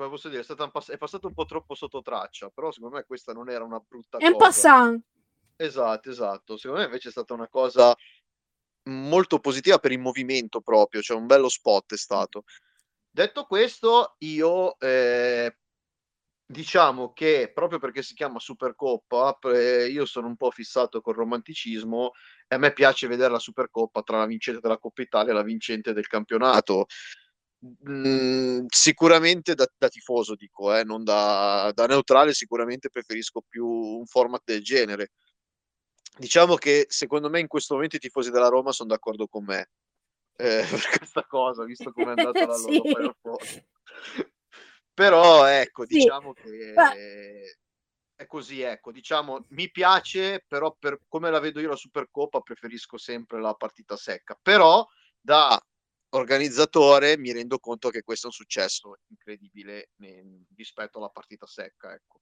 come posso dire, è, stata un è passato un po' troppo sotto traccia, però secondo me questa non era una brutta È un cosa. passant. Esatto, esatto. Secondo me invece è stata una cosa molto positiva per il movimento proprio, cioè un bello spot è stato. Detto questo, io eh, diciamo che proprio perché si chiama Supercoppa, eh, io sono un po' fissato col romanticismo e a me piace vedere la Supercoppa tra la vincente della Coppa Italia e la vincente del campionato. Mm, sicuramente da, da tifoso dico, eh, non da, da neutrale, sicuramente preferisco più un format del genere. Diciamo che secondo me in questo momento i tifosi della Roma sono d'accordo con me eh, per questa cosa, visto come è andata la loro Sì. Four. Però ecco, Sì. diciamo che Ma- è così, ecco, diciamo, mi piace, però per come la vedo io la Supercoppa preferisco sempre la partita secca. Però da organizzatore mi rendo conto che questo è un successo incredibile rispetto alla partita secca, ecco.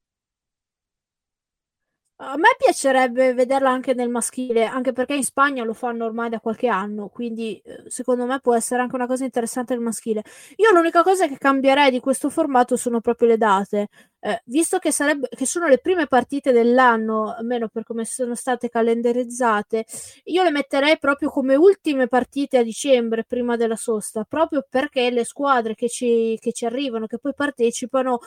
A me piacerebbe vederla anche nel maschile, anche perché in Spagna lo fanno ormai da qualche anno, quindi eh, secondo me può essere anche una cosa interessante il maschile. Io l'unica cosa che cambierei di questo formato sono proprio le date, Eh, visto che, sarebbe, che sono le prime partite dell'anno, almeno per come sono state calendarizzate, io le metterei proprio come ultime partite a dicembre, prima della sosta, proprio perché le squadre che ci, che ci arrivano, che poi partecipano,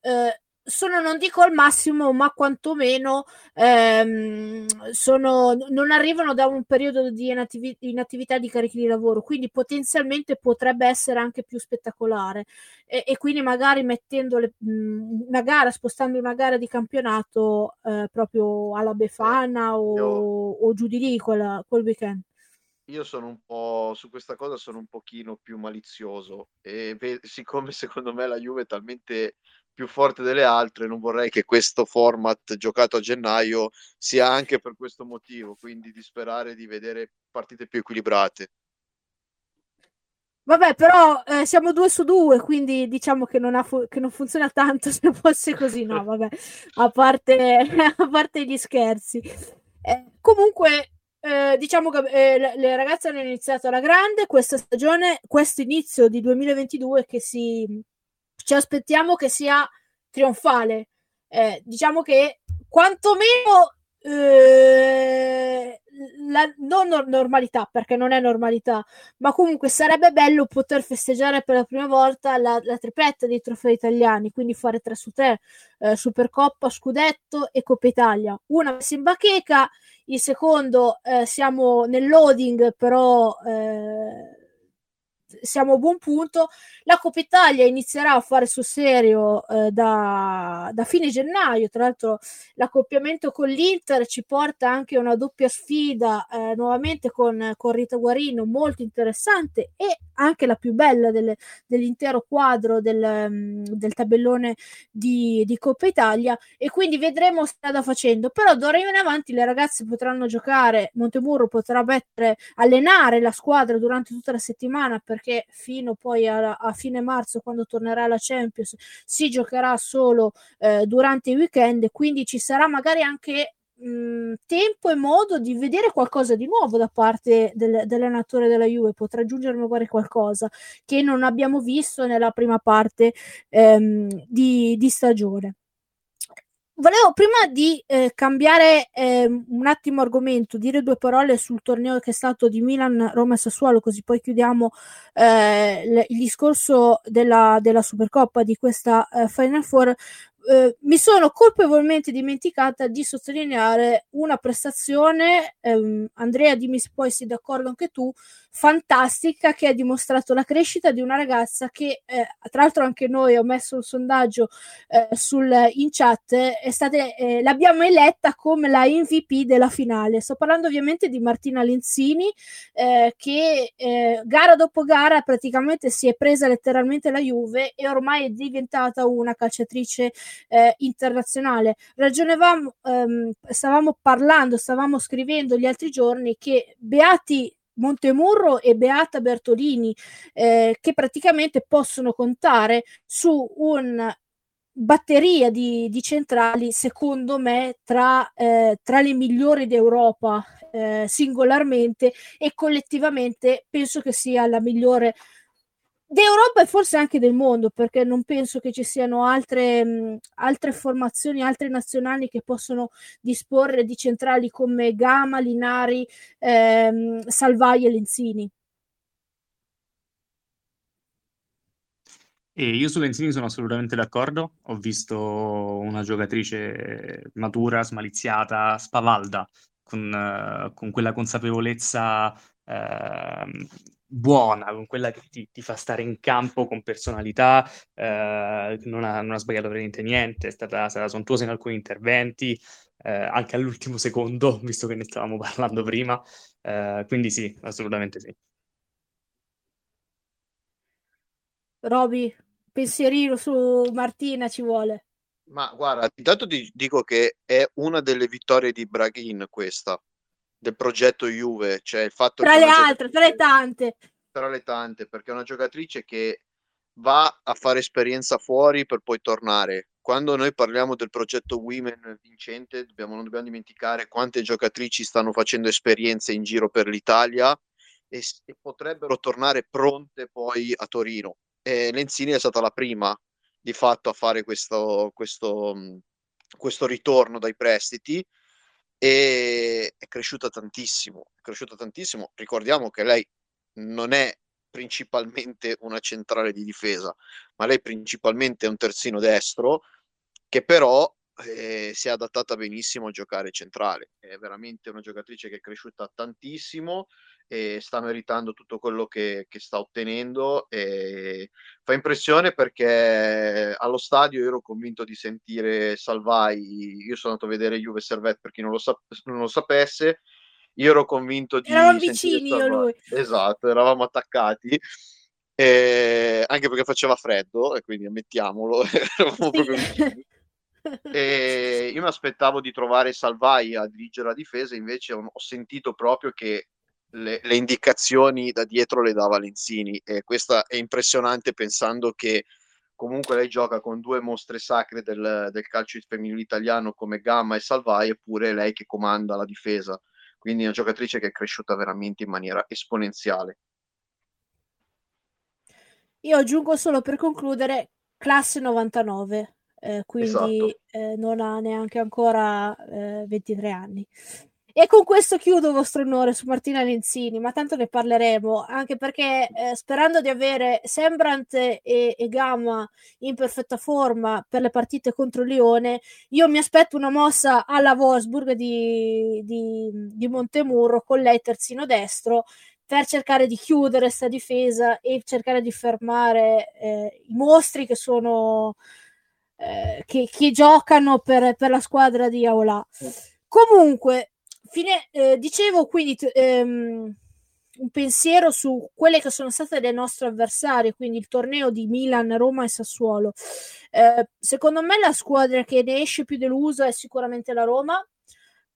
eh, sono, non dico al massimo, ma quantomeno ehm, sono, non arrivano da un periodo di inattivi- inattività di carichi di lavoro, quindi potenzialmente potrebbe essere anche più spettacolare. E, e quindi magari mettendo le- mh, una gara, spostando una gara di campionato eh, proprio alla Befana o, io- o giù di lì quella- quel weekend. Io sono un po' su questa cosa sono un pochino più malizioso e ve- siccome secondo me la Juve è talmente più forte delle altre, non vorrei che questo format giocato a gennaio sia anche per questo motivo, quindi di sperare di vedere partite più equilibrate. Vabbè, però eh, siamo due su due, quindi diciamo che non, fu- che non funziona tanto se fosse così, no, vabbè, a parte, a parte gli scherzi. Eh, comunque, eh, diciamo che eh, le ragazze hanno iniziato alla grande questa stagione, questo inizio di 2022 che si, ci aspettiamo che sia trionfale. Eh, diciamo che quantomeno eh, la non nor- normalità, perché non è normalità, ma comunque sarebbe bello poter festeggiare per la prima volta la, la tripletta dei trofei italiani, quindi fare 3 su 3, eh, Supercoppa, Scudetto e Coppa Italia. Una messa in bacheca, il secondo eh, siamo nel loading, però eh, siamo a buon punto. La Coppa Italia inizierà a fare sul serio eh, da, da, fine gennaio. Tra l'altro, l'accoppiamento con l'Inter ci porta anche a una doppia sfida eh, nuovamente con, con, Rita Guarino, molto interessante e anche la più bella delle, dell'intero quadro del, mm, del tabellone di, di, Coppa Italia. E quindi vedremo strada facendo. Però d'ora in avanti le ragazze potranno giocare. Montemurro potrà mettere, allenare la squadra durante tutta la settimana perché fino poi a, a fine marzo, quando tornerà la Champions, si giocherà solo eh, durante i weekend. Quindi ci sarà magari anche mh, tempo e modo di vedere qualcosa di nuovo da parte del, dell'allenatore della Juve. Potrà aggiungere magari qualcosa che non abbiamo visto nella prima parte ehm, di, di stagione volevo prima di eh, cambiare eh, un attimo argomento, dire due parole sul torneo che è stato di Milan, Roma e Sassuolo, così poi chiudiamo eh, l- il discorso della, della Supercoppa di questa eh, Final Four. Eh, mi sono colpevolmente dimenticata di sottolineare una prestazione, ehm, Andrea dimmi se poi sei d'accordo anche tu, fantastica che ha dimostrato la crescita di una ragazza che eh, tra l'altro anche noi ho messo un sondaggio eh, sul, in chat, è state, eh, l'abbiamo eletta come la MVP della finale. Sto parlando ovviamente di Martina Lenzini eh, che gara dopo gara praticamente si è presa letteralmente la Juve e ormai è diventata una calciatrice eh, internazionale. Ragionevamo, ehm, stavamo parlando, stavamo scrivendo gli altri giorni che Beati Montemurro e Beata Bertolini eh, che praticamente possono contare su un batteria di, di centrali secondo me tra, eh, tra le migliori d'Europa eh, singolarmente e collettivamente penso che sia la migliore d'Europa e forse anche del mondo, perché non penso che ci siano altre, mh, altre formazioni, altre nazionali che possono disporre di centrali come Gama, Linari, ehm, Salvai e Lenzini. E io su Lenzini sono assolutamente d'accordo. Ho visto una giocatrice matura, smaliziata, spavalda, con, uh, con quella consapevolezza uh, buona, con quella che ti, ti, fa stare in campo con personalità, eh, non, ha, non, ha, sbagliato veramente niente, è stata, stata sontuosa in alcuni interventi, eh, anche all'ultimo secondo, visto che ne stavamo parlando prima, eh, quindi sì, assolutamente sì. Roby, pensierino su Martina ci vuole. Ma guarda, intanto ti dico che è una delle vittorie di Braghin questa, del progetto Juve, cioè il fatto tra le altre, tra le tante. Tra le tante, perché è una giocatrice che va a fare esperienza fuori per poi tornare. Quando noi parliamo del progetto Women vincente, dobbiamo, non dobbiamo dimenticare quante giocatrici stanno facendo esperienze in giro per l'Italia e, e potrebbero tornare pronte poi a Torino. E Lenzini è stata la prima di fatto a fare questo, questo, questo ritorno dai prestiti e è cresciuta tantissimo, è cresciuta tantissimo. Ricordiamo che lei non è principalmente una centrale di difesa, ma lei principalmente è un terzino destro che però eh, si è adattata benissimo a giocare centrale. È veramente una giocatrice che è cresciuta tantissimo e sta meritando tutto quello che, che sta ottenendo. E fa impressione perché allo stadio ero convinto di sentire Salvai. Io sono andato a vedere Juve Servette per chi non lo, sap- non lo sapesse. Io ero convinto di. Eravamo vicini io lui. Esatto, eravamo attaccati. Eh, anche perché faceva freddo, e quindi ammettiamolo, eravamo proprio vicini. E io mi aspettavo di trovare Salvai a dirigere la difesa, invece ho, sentito proprio che le, le, indicazioni da dietro le dava Lenzini e questa è impressionante pensando che comunque lei gioca con due mostre sacre del, del calcio femminile italiano come Gamma e Salvai eppure lei che comanda la difesa. Quindi è una giocatrice che è cresciuta veramente in maniera esponenziale. Io aggiungo solo per concludere classe 99 eh, quindi esatto. eh, non ha neanche ancora eh, 23 anni e con questo chiudo vostro onore su Martina Lenzini, ma tanto ne parleremo, anche perché eh, sperando di avere Sembrant e, e Gamma in perfetta forma per le partite contro Lione, io mi aspetto una mossa alla Wolfsburg di, di, di Montemurro con lei terzino destro per cercare di chiudere questa difesa e cercare di fermare eh, i mostri che sono eh, che, che, giocano per, per, la squadra di Aola. Comunque, fine, eh, dicevo quindi ehm, un pensiero su quelle che sono state le nostre avversarie, quindi il torneo di Milan, Roma e Sassuolo. Eh, secondo me la squadra che ne esce più delusa è sicuramente la Roma,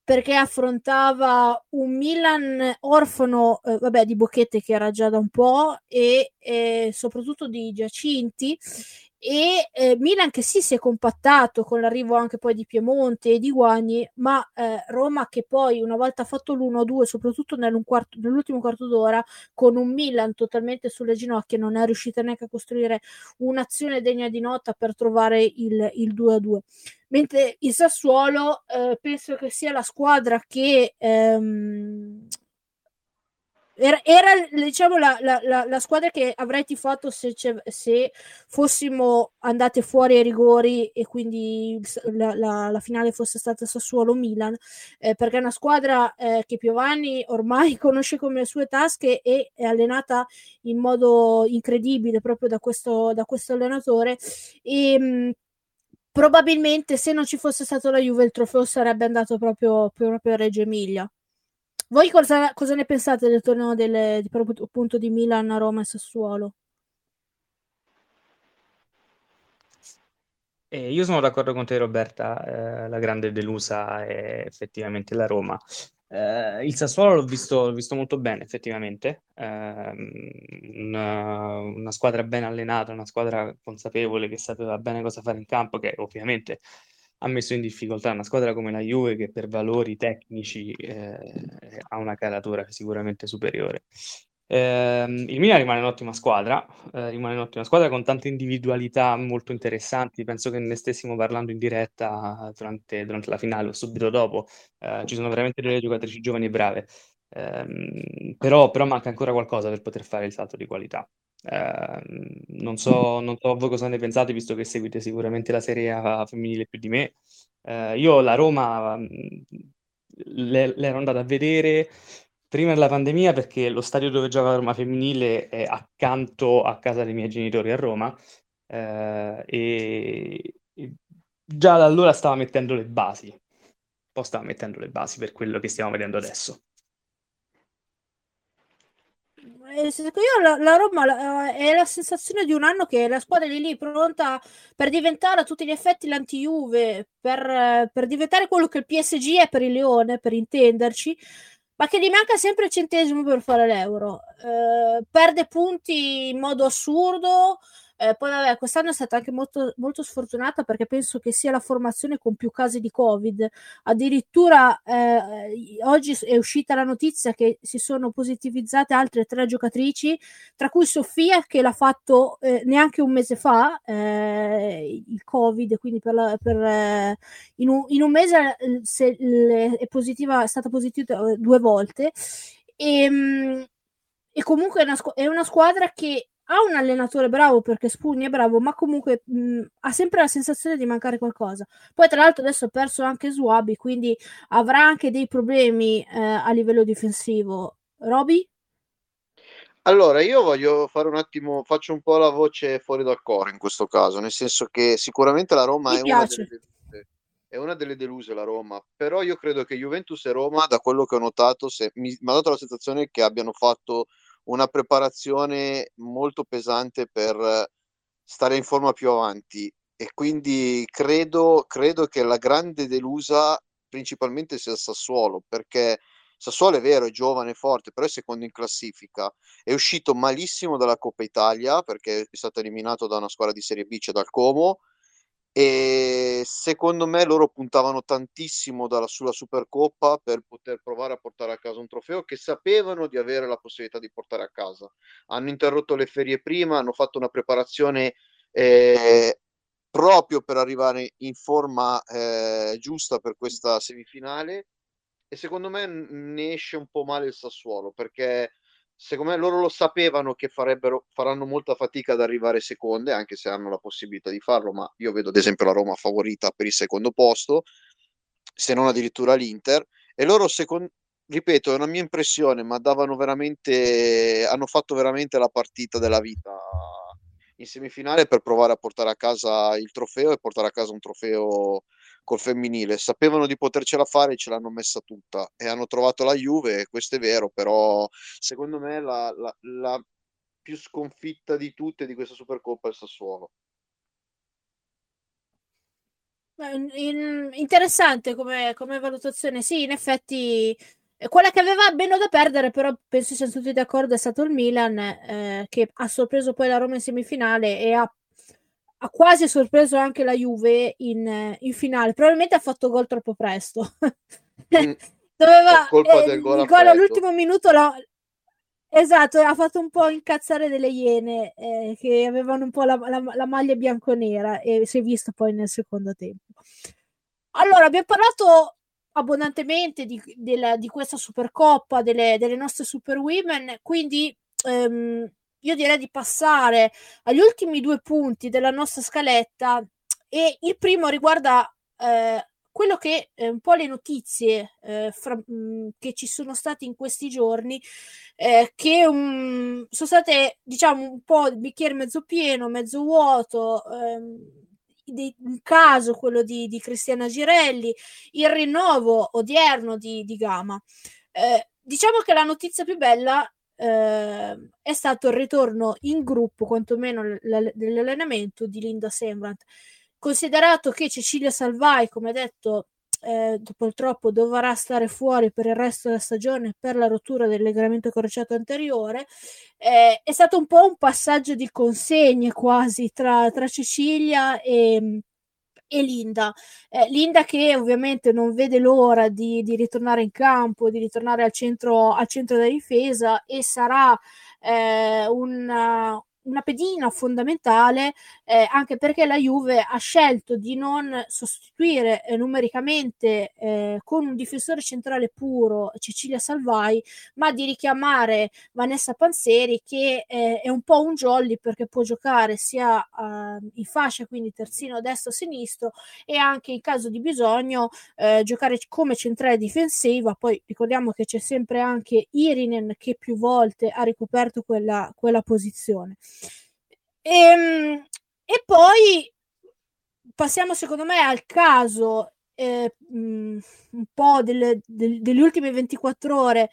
perché affrontava un Milan orfano, eh, vabbè, di Bocchette che era già da un po' e eh, soprattutto di Giacinti e eh, Milan che sì si è compattato con l'arrivo anche poi di Piemonte e di Guagni ma eh, Roma che poi una volta fatto l'1-2 soprattutto quarto, nell'ultimo quarto d'ora con un Milan totalmente sulle ginocchia non è riuscita neanche a costruire un'azione degna di nota per trovare il, il 2-2 mentre il Sassuolo eh, penso che sia la squadra che ehm, era, era diciamo la, la, la, la, squadra che avrei tifato se, se, fossimo andate fuori ai rigori e quindi la, finale fosse stata Sassuolo-Milan eh, perché è una squadra eh, che Piovani ormai conosce come le sue tasche e è allenata in modo incredibile proprio da questo, da questo allenatore. E mh, probabilmente se non ci fosse stato la Juve il trofeo sarebbe andato proprio, proprio a Reggio Emilia voi cosa, cosa ne pensate del torneo delle, di, appunto di Milan, Roma e Sassuolo? Eh, io sono d'accordo con te, Roberta. Eh, la grande delusa è effettivamente la Roma. Eh, il Sassuolo l'ho visto, l'ho visto, molto bene, effettivamente. Ehm, una, una, squadra ben allenata, una squadra consapevole che sapeva bene cosa fare in campo, che ovviamente ha messo in difficoltà una squadra come la Juve che per valori tecnici eh, ha una caratura sicuramente superiore. Eh, il Milan rimane un'ottima squadra, eh, rimane un'ottima squadra con tante individualità molto interessanti. Penso che ne stessimo parlando in diretta durante, durante la finale o subito dopo. Eh, ci sono veramente delle giocatrici giovani e brave, ehm, però, però manca ancora qualcosa per poter fare il salto di qualità. Eh, non so, non so voi cosa ne pensate, visto che seguite sicuramente la Serie A femminile più di me. Eh, io la Roma l'ero andata a vedere prima della pandemia perché lo stadio dove gioca la Roma femminile è accanto a casa dei miei genitori a Roma eh, e, e già da allora stava mettendo le basi, poi stava mettendo le basi per quello che stiamo vedendo adesso io la, la Roma la, è la sensazione di un anno che la squadra lì, lì pronta per diventare a tutti gli effetti l'anti-Juve, per, per diventare quello che il PSG è per il Leone, per intenderci, ma che gli manca sempre il centesimo per fare l'euro. Eh, perde punti in modo assurdo, eh, poi vabbè, quest'anno è stata anche molto, molto sfortunata perché penso che sia la formazione con più casi di Covid. Addirittura eh, oggi è uscita la notizia che si sono positivizzate altre tre giocatrici, tra cui Sofia che l'ha fatto eh, neanche un mese fa, eh, il Covid, quindi per, la, per eh, in, un, in, un, mese eh, se, è, positiva, è stata positiva due volte. E, ehm, e comunque è una, è una squadra che ha un allenatore bravo perché Spugni è bravo, ma comunque mh, ha sempre la sensazione di mancare qualcosa. Poi, tra l'altro, adesso ha perso anche Swabi, quindi avrà anche dei problemi eh, a livello difensivo. Roby? Allora, io voglio fare un attimo, faccio un po' la voce fuori dal coro in questo caso, nel senso che sicuramente la Roma è una, deluse, è una, delle deluse, la Roma, però io credo che Juventus e Roma, da quello che ho notato, se, mi, mi ha dato la sensazione che abbiano fatto una preparazione molto pesante per stare in forma più avanti e quindi credo, credo che la grande delusa principalmente sia Sassuolo perché Sassuolo è vero, è giovane, forte, però è secondo in classifica. È uscito malissimo dalla Coppa Italia perché è stato eliminato da una squadra di Serie B, cioè dal Como, e secondo me loro puntavano tantissimo dalla, sulla Supercoppa per poter provare a portare a casa un trofeo che sapevano di avere la possibilità di portare a casa. Hanno interrotto le ferie prima, hanno fatto una preparazione eh, proprio per arrivare in forma eh, giusta per questa semifinale e secondo me ne esce un po' male il Sassuolo perché secondo me loro lo sapevano che faranno molta fatica ad arrivare seconde, anche se hanno la possibilità di farlo, ma io vedo ad esempio la Roma favorita per il secondo posto, se non addirittura l'Inter, e loro secondo ripeto, è una mia impressione, ma davano veramente, hanno fatto veramente la partita della vita in semifinale per provare a portare a casa il trofeo e portare a casa un trofeo col femminile. Sapevano di potercela fare e ce l'hanno messa tutta e hanno trovato la Juve, questo è vero, però secondo me la, la, la più sconfitta di tutte di questa Supercoppa è il Sassuolo. In, interessante come, come, valutazione, sì, in effetti quella che aveva meno da perdere, però penso siamo tutti d'accordo, è stato il Milan, eh, che ha sorpreso poi la Roma in semifinale e ha, ha quasi sorpreso anche la Juve in, in, finale. Probabilmente ha fatto gol troppo presto. Mm. Doveva, eh, il gol all'ultimo minuto lo, Esatto, ha fatto un po' incazzare delle iene eh, che avevano un po' la, la, la maglia bianconera e si è visto poi nel secondo tempo. Allora, abbiamo parlato abbondantemente di, della, di questa Supercoppa, delle, delle nostre Super Women, quindi ehm, io direi di passare agli ultimi due punti della nostra scaletta e il primo riguarda eh, quello che eh, un po' le notizie eh, fra, mh, che ci sono state in questi giorni, eh, che um, sono state diciamo un po' il bicchiere mezzo pieno, mezzo vuoto. Ehm, di, un caso, quello di, di, Cristiana Girelli, il rinnovo odierno di, di Gama. Eh, diciamo che la notizia più bella eh, è stato il ritorno in gruppo, quantomeno l- dell'allenamento di Linda Sembrant. Considerato che Cecilia Salvai, come detto, eh, purtroppo dovrà stare fuori per il resto della stagione per la rottura del legamento crociato anteriore, eh, è stato un po' un passaggio di consegne quasi tra, tra Cecilia e, e Linda. Eh, Linda che ovviamente non vede l'ora di, di, ritornare in campo, di ritornare al centro, al centro della difesa e sarà eh, un, una pedina fondamentale eh, anche perché la Juve ha scelto di non sostituire eh, numericamente eh, con un difensore centrale puro Cecilia Salvai, ma di richiamare Vanessa Panzeri che eh, è un po' un jolly perché può giocare sia ehm, in fascia, quindi terzino destro sinistro e anche in caso di bisogno eh, giocare come centrale difensiva. Poi ricordiamo che c'è sempre anche Irinen che più volte ha ricoperto quella, quella posizione. E, ehm, e poi passiamo secondo me al caso eh, mh, un po' delle, del, delle ultime 24 ore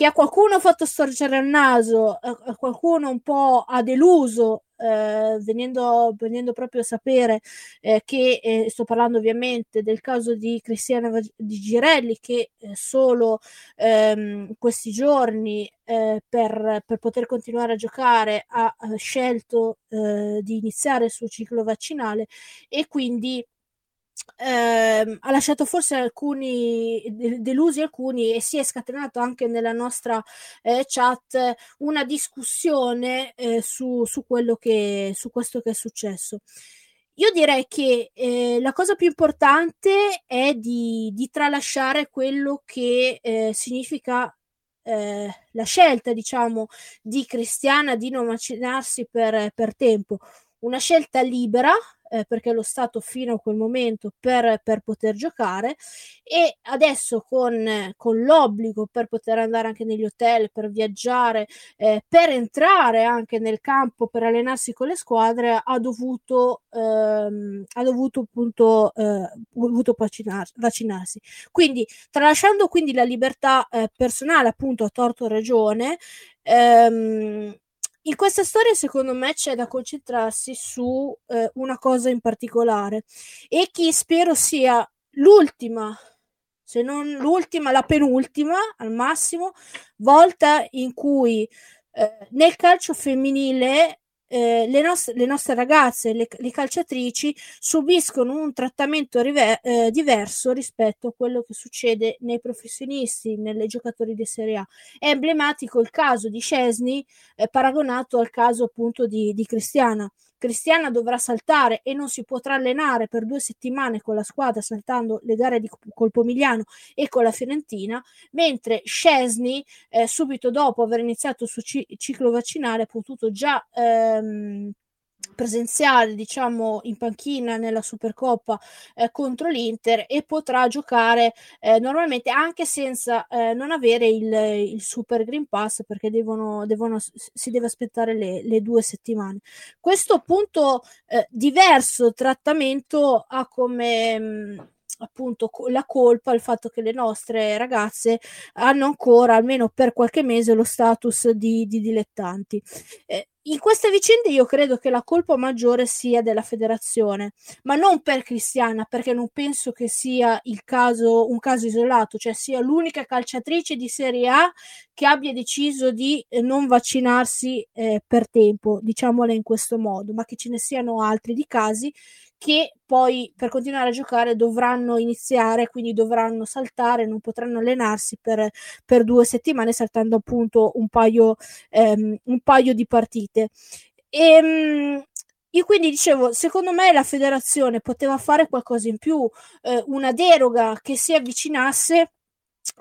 che a qualcuno ha fatto storcere il naso, a, qualcuno un po' ha deluso eh, venendo, venendo, proprio a sapere eh, che eh, sto parlando ovviamente del caso di Cristiana di Girelli che eh, solo ehm, questi giorni eh, per, per, poter continuare a giocare ha, ha scelto eh, di iniziare il suo ciclo vaccinale e quindi eh, ha lasciato forse alcuni delusi alcuni e si è scatenato anche nella nostra eh, chat una discussione eh, su, su quello che su questo che è successo. Io direi che eh, la cosa più importante è di, di tralasciare quello che eh, significa eh, la scelta, diciamo, di Cristiana di non vaccinarsi per, per tempo. Una scelta libera, eh, perché lo Stato fino a quel momento per, per poter giocare e adesso con, con, l'obbligo per poter andare anche negli hotel, per viaggiare, eh, per entrare anche nel campo, per allenarsi con le squadre, ha dovuto, ehm, ha dovuto appunto eh, dovuto vaccinar- vaccinarsi. Quindi, tralasciando quindi la libertà eh, personale, appunto, a torto ragione, ehm, in questa storia, secondo me, c'è da concentrarsi su eh, una cosa in particolare e che spero sia l'ultima, se non l'ultima, la penultima al massimo, volta in cui eh, nel calcio femminile eh, le, nostre, le, nostre, ragazze, le, le, calciatrici, subiscono un trattamento river- eh, diverso rispetto a quello che succede nei professionisti, nei giocatori di Serie A. È emblematico il caso di Scesni eh, paragonato al caso appunto di, di Cristiana. Cristiana dovrà saltare e non si potrà allenare per due settimane con la squadra saltando le gare di Colpomigliano e con la Fiorentina, mentre Scesni eh, subito dopo aver iniziato il suo ciclo vaccinale ha potuto già ehm, presenziale, diciamo, in panchina nella Supercoppa eh, contro l'Inter e potrà giocare eh, normalmente anche senza eh, non avere il, il, Super Green Pass perché devono, devono, si deve aspettare le, le due settimane. Questo appunto eh, diverso trattamento ha come... Mh, mm, appunto la colpa il fatto che le nostre ragazze hanno ancora, almeno per qualche mese, lo status di, di dilettanti. Eh, in queste vicende io credo che la colpa maggiore sia della federazione, ma non per Cristiana, perché non penso che sia caso, un caso isolato, cioè sia l'unica calciatrice di Serie A che abbia deciso di eh, non vaccinarsi eh, per tempo, diciamole in questo modo, ma che ce ne siano altri di casi che poi per continuare a giocare dovranno iniziare, quindi dovranno saltare, non potranno allenarsi per, per due settimane, saltando appunto un paio, ehm, un paio di partite. E, ehm, io quindi dicevo, secondo me la federazione poteva fare qualcosa in più, eh, una deroga che si avvicinasse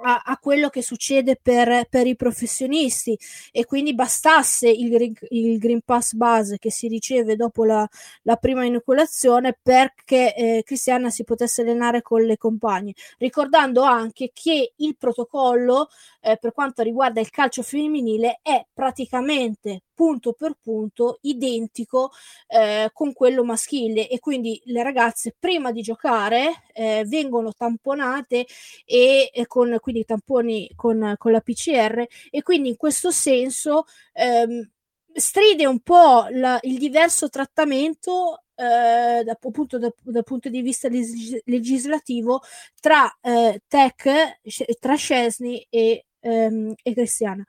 a, a, quello che succede per, per, i professionisti. E quindi bastasse il, il, Green Pass base che si riceve dopo la, la prima inoculazione perché eh, Cristiana si potesse allenare con le compagne, ricordando anche che il protocollo eh, per quanto riguarda il calcio femminile è praticamente punto per punto identico eh, con quello maschile e quindi le ragazze prima di giocare eh, vengono tamponate e, e, con quindi tamponi con, con, la PCR e quindi in questo senso ehm, stride un po' la, il diverso trattamento eh, da, appunto da, dal punto di vista legis- legislativo tra eh, Tech, tra Scesni e, ehm, e Cristiana.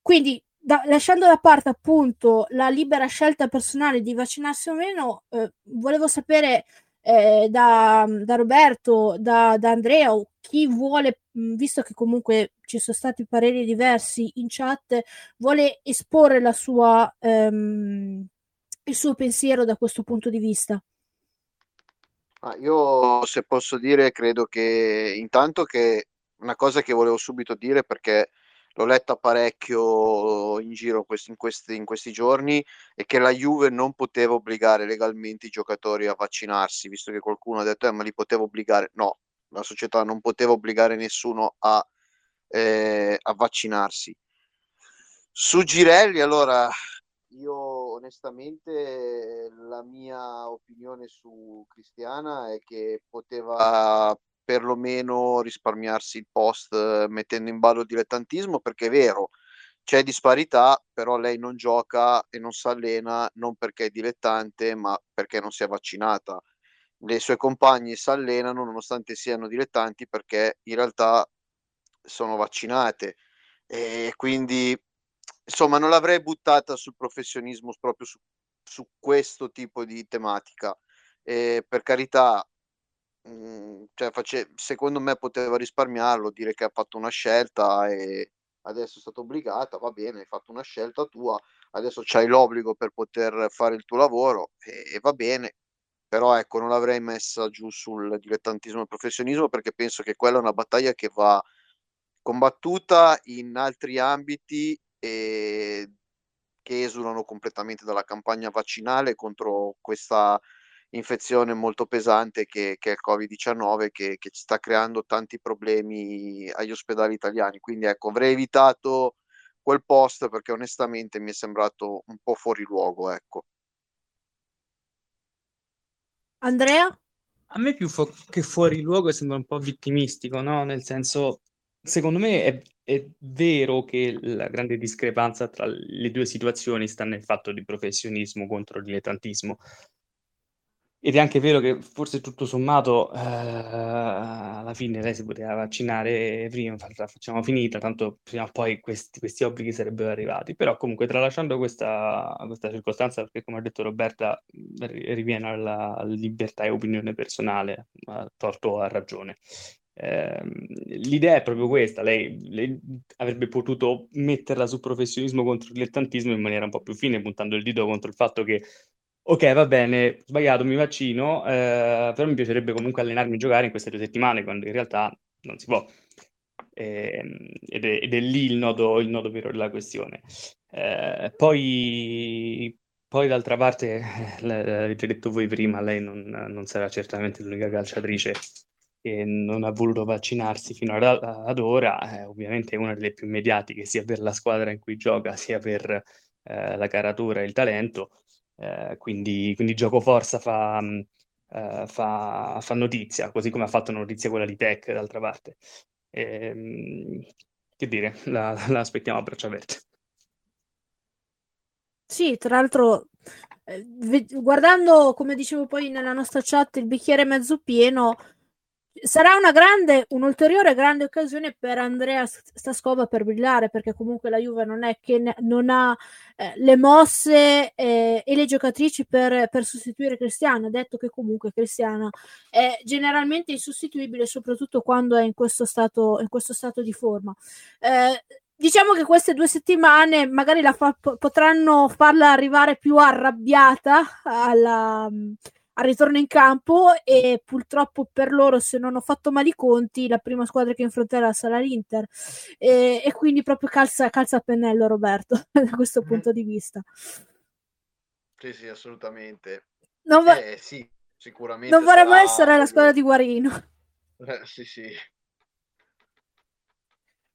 Quindi da, lasciando da parte appunto la libera scelta personale di vaccinarsi o meno, eh, volevo sapere eh, da, da, Roberto, da, da Andrea chi vuole, visto che comunque ci sono stati pareri diversi in chat, vuole esporre la sua, ehm, il suo pensiero da questo punto di vista. Ah, io se posso dire, credo che intanto che una cosa che volevo subito dire perché l'ho letta parecchio in giro questi, in, questi, in questi giorni, è che la Juve non poteva obbligare legalmente i giocatori a vaccinarsi, visto che qualcuno ha detto, eh, ma li poteva obbligare. No, la società non poteva obbligare nessuno a, eh, a vaccinarsi. Su Girelli, allora, io onestamente la mia opinione su Cristiana è che poteva perlomeno risparmiarsi il post eh, mettendo in ballo il dilettantismo perché è vero c'è disparità però lei non gioca e non si allena non perché è dilettante ma perché non si è vaccinata. Le sue compagne si allenano nonostante siano dilettanti perché in realtà sono vaccinate. E quindi insomma non l'avrei buttata sul professionismo proprio su, su questo tipo di tematica. E per carità Mhmm, cioè face secondo me poteva risparmiarlo, dire che ha fatto una scelta e adesso è stata obbligata, va bene, hai fatto una scelta tua, adesso c'hai l'obbligo per poter fare il tuo lavoro e, e va bene, però ecco, non l'avrei messa giù sul dilettantismo e professionismo perché penso che quella è una battaglia che va combattuta in altri ambiti e che esulano completamente dalla campagna vaccinale contro questa infezione molto pesante che, che è il Covid-19 che, che sta creando tanti problemi agli ospedali italiani. Quindi ecco, avrei evitato quel post perché onestamente mi è sembrato un po' fuori luogo. Ecco. Andrea? A me più fu- che fuori luogo sembra un po' vittimistico, no? Nel senso, secondo me è, è, vero che la grande discrepanza tra le due situazioni sta nel fatto di professionismo contro dilettantismo. Ed è anche vero che forse tutto sommato eh, alla fine lei si poteva vaccinare prima, la facciamo finita, tanto prima o poi questi, questi obblighi sarebbero arrivati. Però comunque tralasciando questa, questa circostanza, perché come ha detto Roberta, riviene alla libertà e opinione personale, a torto a ragione. Eh, l'idea è proprio questa, lei, lei, avrebbe potuto metterla sul professionismo contro il dilettantismo in maniera un po' più fine, puntando il dito contro il fatto che Ok, va bene, sbagliato, mi vaccino, eh, però mi piacerebbe comunque allenarmi e giocare in queste due settimane, quando in realtà non si può. Eh, ed, è, ed, è, lì il nodo, il nodo vero della questione. Eh, poi, poi d'altra parte, l'avete detto voi prima, lei non, non sarà certamente l'unica calciatrice che non ha voluto vaccinarsi fino ad, ad ora, eh, ovviamente è una delle più mediatiche sia per la squadra in cui gioca sia per eh, la caratura e il talento, eh, quindi, quindi gioco forza fa, uh, fa, fa, notizia, così come ha fatto notizia quella di Tech d'altra parte. E, ehm, che dire, la, la aspettiamo a braccia aperte. Sì, tra l'altro, eh, guardando, come dicevo poi nella nostra chat, il bicchiere mezzo pieno, sarà una grande, un'ulteriore grande occasione per Andrea Stascova per brillare, perché comunque la Juve non è che ne, non ha eh, le mosse eh, e le giocatrici per, per, sostituire Cristiano. Ha detto che comunque Cristiano è generalmente insostituibile, soprattutto quando è in questo stato, in questo stato di forma. Eh, diciamo che queste due settimane magari la fa, potranno farla arrivare più arrabbiata alla al ritorno in campo e purtroppo per loro se non ho fatto male i conti la prima squadra che infronterà sarà l'Inter. E, e quindi proprio calza, calza a pennello Roberto da questo mm-hmm. punto di vista. Sì sì assolutamente. Non, vo- eh, sì, sicuramente non vorremmo essere la squadra di Guarino. Eh, sì sì.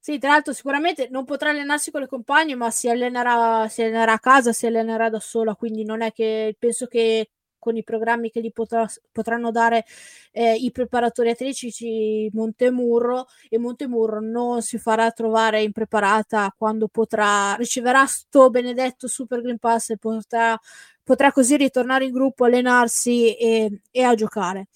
Sì, tra l'altro sicuramente non potrà allenarsi con le compagne, ma si allenerà, si allenerà a casa, si allenerà da sola, quindi non è che penso che con i programmi che gli potrà, potranno dare eh, i preparatori atletici Montemurro e Montemurro non si farà trovare impreparata quando potrà riceverà sto benedetto Super Green Pass e potrà, potrà così ritornare in gruppo, allenarsi e, e a giocare.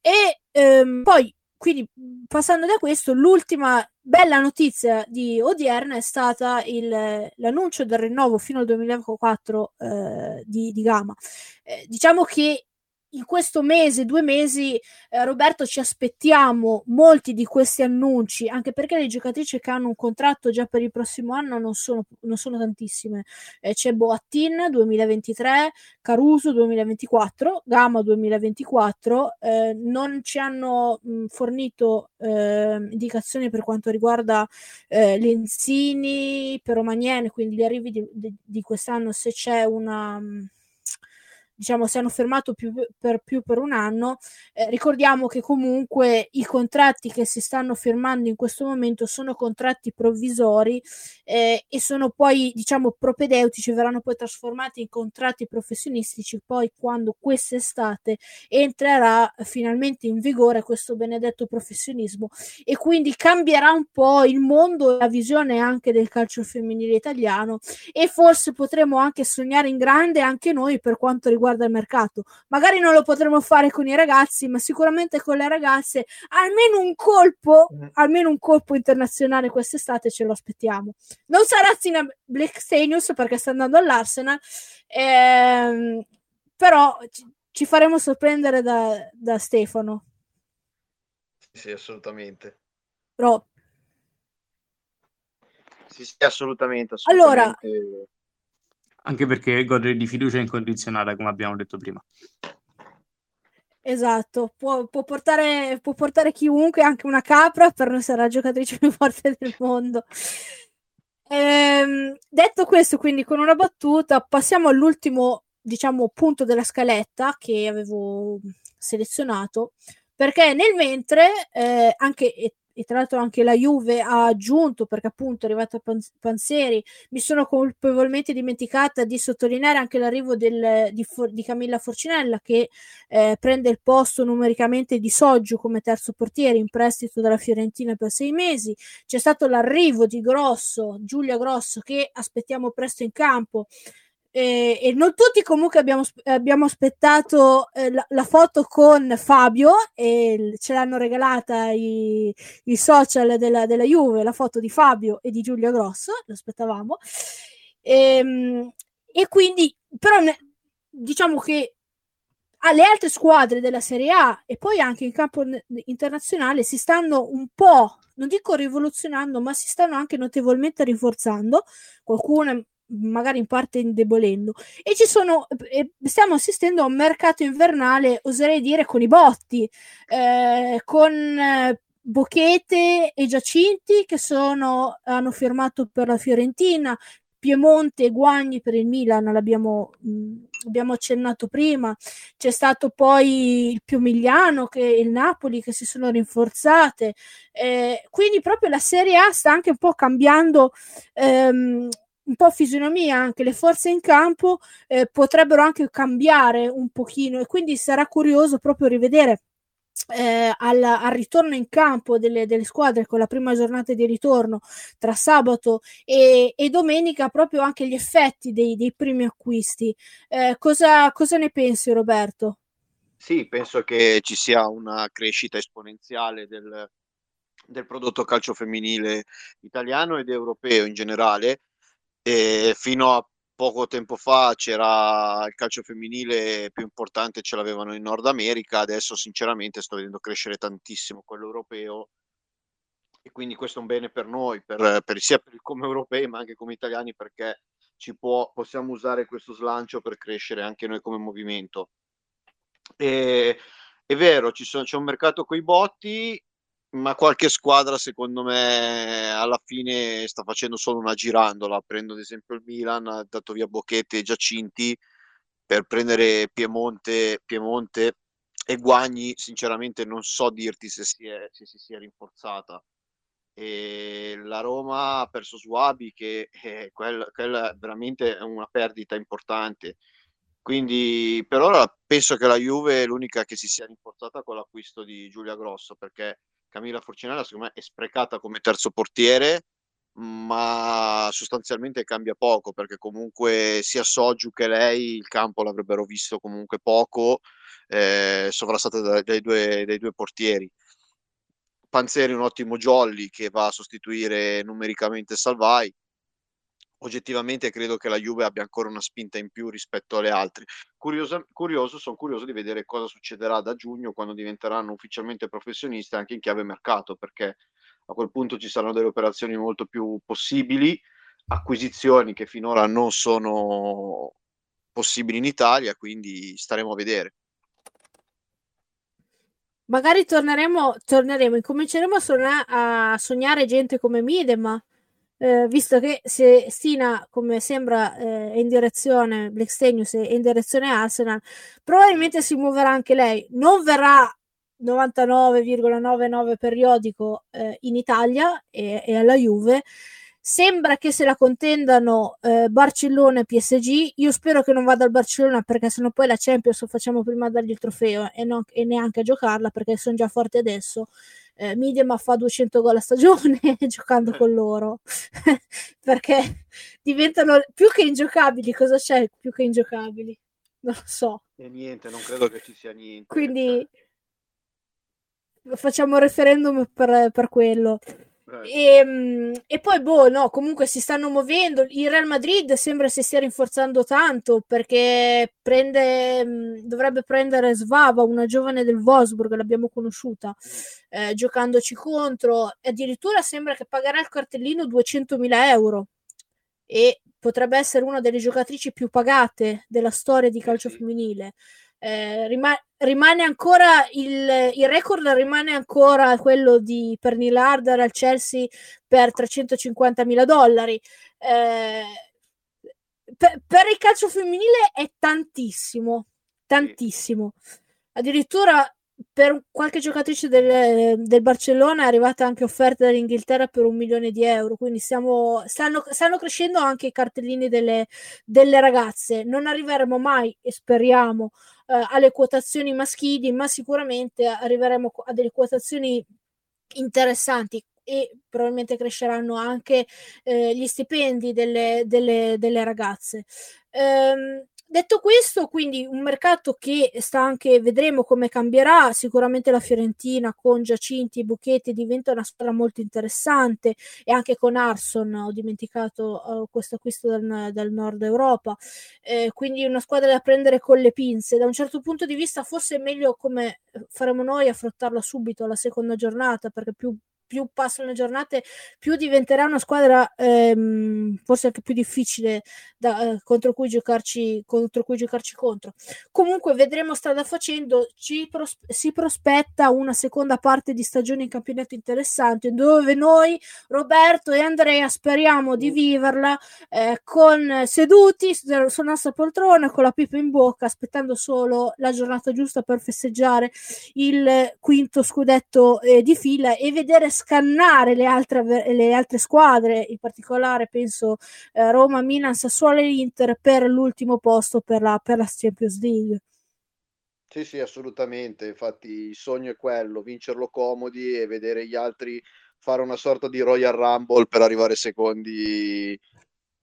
E ehm, poi quindi passando da questo, l'ultima bella notizia di odierna è stata il, l'annuncio del rinnovo fino al 2024 eh, di, di Gama. Eh, diciamo che in questo mese, due mesi, eh, Roberto, ci aspettiamo molti di questi annunci, anche perché le giocatrici che hanno un contratto già per il prossimo anno non sono, non sono tantissime. Eh, c'è Boattin 2023, Caruso 2024, Gama 2024. Eh, non ci hanno mh, fornito ehm, indicazioni per quanto riguarda eh, Lenzini, Peromaniene, quindi gli arrivi di, di, di quest'anno, se c'è una... Mh, diciamo, si hanno fermato più per, più per un anno. Eh, ricordiamo che comunque i contratti che si stanno firmando in questo momento sono contratti provvisori eh, e sono poi, diciamo, propedeutici, verranno poi trasformati in contratti professionistici poi quando quest'estate entrerà finalmente in vigore questo benedetto professionismo e quindi cambierà un po' il mondo e la visione anche del calcio femminile italiano e forse potremo anche sognare in grande anche noi per quanto riguarda riguarda il mercato. Magari non lo potremo fare con i ragazzi, ma sicuramente con le ragazze almeno un colpo, mm. almeno un colpo internazionale quest'estate ce lo aspettiamo. Non sarà Zina Blackstenius perché sta andando all'Arsenal, ehm, però ci, ci, faremo sorprendere da, da Stefano. Sì, assolutamente. Però sì, sì, assolutamente, assolutamente. Allora, anche perché gode di fiducia incondizionata, come abbiamo detto prima. Esatto, può, può, portare, può portare chiunque, anche una capra, per non essere la giocatrice più forte del mondo. Ehm, detto questo, quindi con una battuta, passiamo all'ultimo, diciamo, punto della scaletta che avevo selezionato, perché nel mentre, eh, anche e tra l'altro anche la Juve ha aggiunto perché appunto è arrivata Panzeri mi sono colpevolmente dimenticata di sottolineare anche l'arrivo del, di, di, Camilla Forcinella che eh, prende il posto numericamente di Soggio come terzo portiere in prestito dalla Fiorentina per sei mesi. C'è stato l'arrivo di Grosso Giulia Grosso che aspettiamo presto in campo eh, e non tutti comunque abbiamo, abbiamo aspettato eh, la, la, foto con Fabio e ce l'hanno regalata i, i social della, della, Juve, la foto di Fabio e di Giulia Grosso, lo aspettavamo. E, ehm, e quindi, però, diciamo che alle altre squadre della Serie A e poi anche in campo internazionale si stanno un po', non dico rivoluzionando, ma si stanno anche notevolmente rinforzando. Qualcuno magari in parte indebolendo. E ci sono, stiamo assistendo a un mercato invernale, oserei dire, con i botti, eh, con eh, Bochete e Giacinti che sono, hanno firmato per la Fiorentina, Piemonte e Guagni per il Milan, l'abbiamo mh, abbiamo accennato prima, c'è stato poi il Piomigliano e il Napoli che si sono rinforzate, eh, quindi proprio la Serie A sta anche un po' cambiando ehm, un po' fisionomia, anche le forze in campo eh, potrebbero anche cambiare un pochino e quindi sarà curioso proprio rivedere eh, al, al, ritorno in campo delle, delle, squadre con la prima giornata di ritorno tra sabato e, e domenica proprio anche gli effetti dei, dei primi acquisti. Eh, cosa, cosa ne pensi Roberto? Sì, penso che ci sia una crescita esponenziale del, del prodotto calcio femminile italiano ed europeo in generale. E fino a poco tempo fa c'era il calcio femminile più importante, ce l'avevano in Nord America, adesso sinceramente sto vedendo crescere tantissimo quello europeo e quindi questo è un bene per noi, per, per, sia per, come europei ma anche come italiani perché ci può, possiamo usare questo slancio per crescere anche noi come movimento. E, è vero, sono, c'è un mercato coi botti, ma qualche squadra secondo me alla fine sta facendo solo una girandola. Prendo ad esempio il Milan, ha dato via Bocchetti e Giacinti per prendere Piemonte, Piemonte e Guagni. Sinceramente non so dirti se si, è, se si sia rinforzata. E la Roma ha perso Suabi che è quella, quella veramente è una perdita importante. Quindi per ora penso che la Juve è l'unica che si sia rinforzata con l'acquisto di Giulia Grosso perché Camilla Forcinella secondo me è sprecata come terzo portiere, ma sostanzialmente cambia poco perché comunque sia Soju che lei il campo l'avrebbero visto comunque poco, eh, sovrastata dai, dai, due, dai due portieri. Panzeri un ottimo jolly che va a sostituire numericamente Salvai oggettivamente credo che la Juve abbia ancora una spinta in più rispetto alle altre. Curioso, curioso, sono curioso di vedere cosa succederà da giugno quando diventeranno ufficialmente professionisti anche in chiave mercato, perché a quel punto ci saranno delle operazioni molto più possibili, acquisizioni che finora non sono possibili in Italia, quindi staremo a vedere. Magari torneremo, torneremo incominceremo a, sogna- a sognare gente come Midema eh, visto che se Stina, come sembra, eh, è in direzione, Blackstenius è in direzione Arsenal, probabilmente si muoverà anche lei. Non verrà 99,99 periodico eh, in Italia e, e, alla Juve. Sembra che se la contendano eh, Barcellona e PSG. Io spero che non vada al Barcellona perché sennò poi la Champions lo facciamo prima dargli il trofeo e, non, e neanche a giocarla perché sono già forti adesso eh, Midema fa 200 gol a stagione giocando con loro. Perché diventano più che ingiocabili cosa c'è più che ingiocabili? Non lo so. E niente non credo che ci sia niente quindi facciamo referendum per, per quello e, ehm, e, poi, boh, no, comunque si stanno muovendo. Il Real Madrid sembra si stia rinforzando tanto perché prende, mm, dovrebbe prendere Svava, una giovane del Wolfsburg, l'abbiamo conosciuta, eh, giocandoci contro. Addirittura sembra che pagherà il cartellino 200.000 euro e potrebbe essere una delle giocatrici più pagate della storia di calcio femminile. Eh, rima- rimane ancora il, il, record rimane ancora quello di per Neil Harder al Chelsea per 350 mila dollari. Eh, per, per, il calcio femminile è tantissimo tantissimo. Addirittura per qualche giocatrice del, del, Barcellona è arrivata anche offerta dall'Inghilterra per un milione di euro. Quindi stiamo, stanno, stanno crescendo anche i cartellini delle, delle ragazze. Non arriveremo mai, e speriamo, eh, alle quotazioni maschili, ma sicuramente arriveremo a delle quotazioni interessanti e probabilmente cresceranno anche eh, gli stipendi delle, delle, delle ragazze. Ehm, Detto questo, quindi un mercato che sta anche, vedremo come cambierà, sicuramente la Fiorentina con Giacinti e Buchetti diventa una squadra molto interessante e anche con Arson, ho dimenticato uh, questo acquisto dal, dal, nord Europa, eh, quindi una squadra da prendere con le pinze. Da un certo punto di vista forse è meglio come faremo noi affrontarla subito alla seconda giornata perché più più passano le giornate, più diventerà una squadra ehm, forse anche più difficile da, eh, contro, cui giocarci, contro cui giocarci contro. Comunque vedremo strada facendo, ci pros- si prospetta una seconda parte di stagione in campionato interessante dove noi, Roberto e Andrea, speriamo di viverla eh, con seduti sulla nostra poltrona con la pipa in bocca aspettando solo la giornata giusta per festeggiare il quinto scudetto eh, di fila e vedere scannare le altre, le altre squadre, in particolare penso eh, Roma, Milan, Sassuolo e Inter per l'ultimo posto per la, per la Champions League. Sì, sì, assolutamente. Infatti il sogno è quello, vincerlo comodi e vedere gli altri fare una sorta di Royal Rumble per arrivare secondi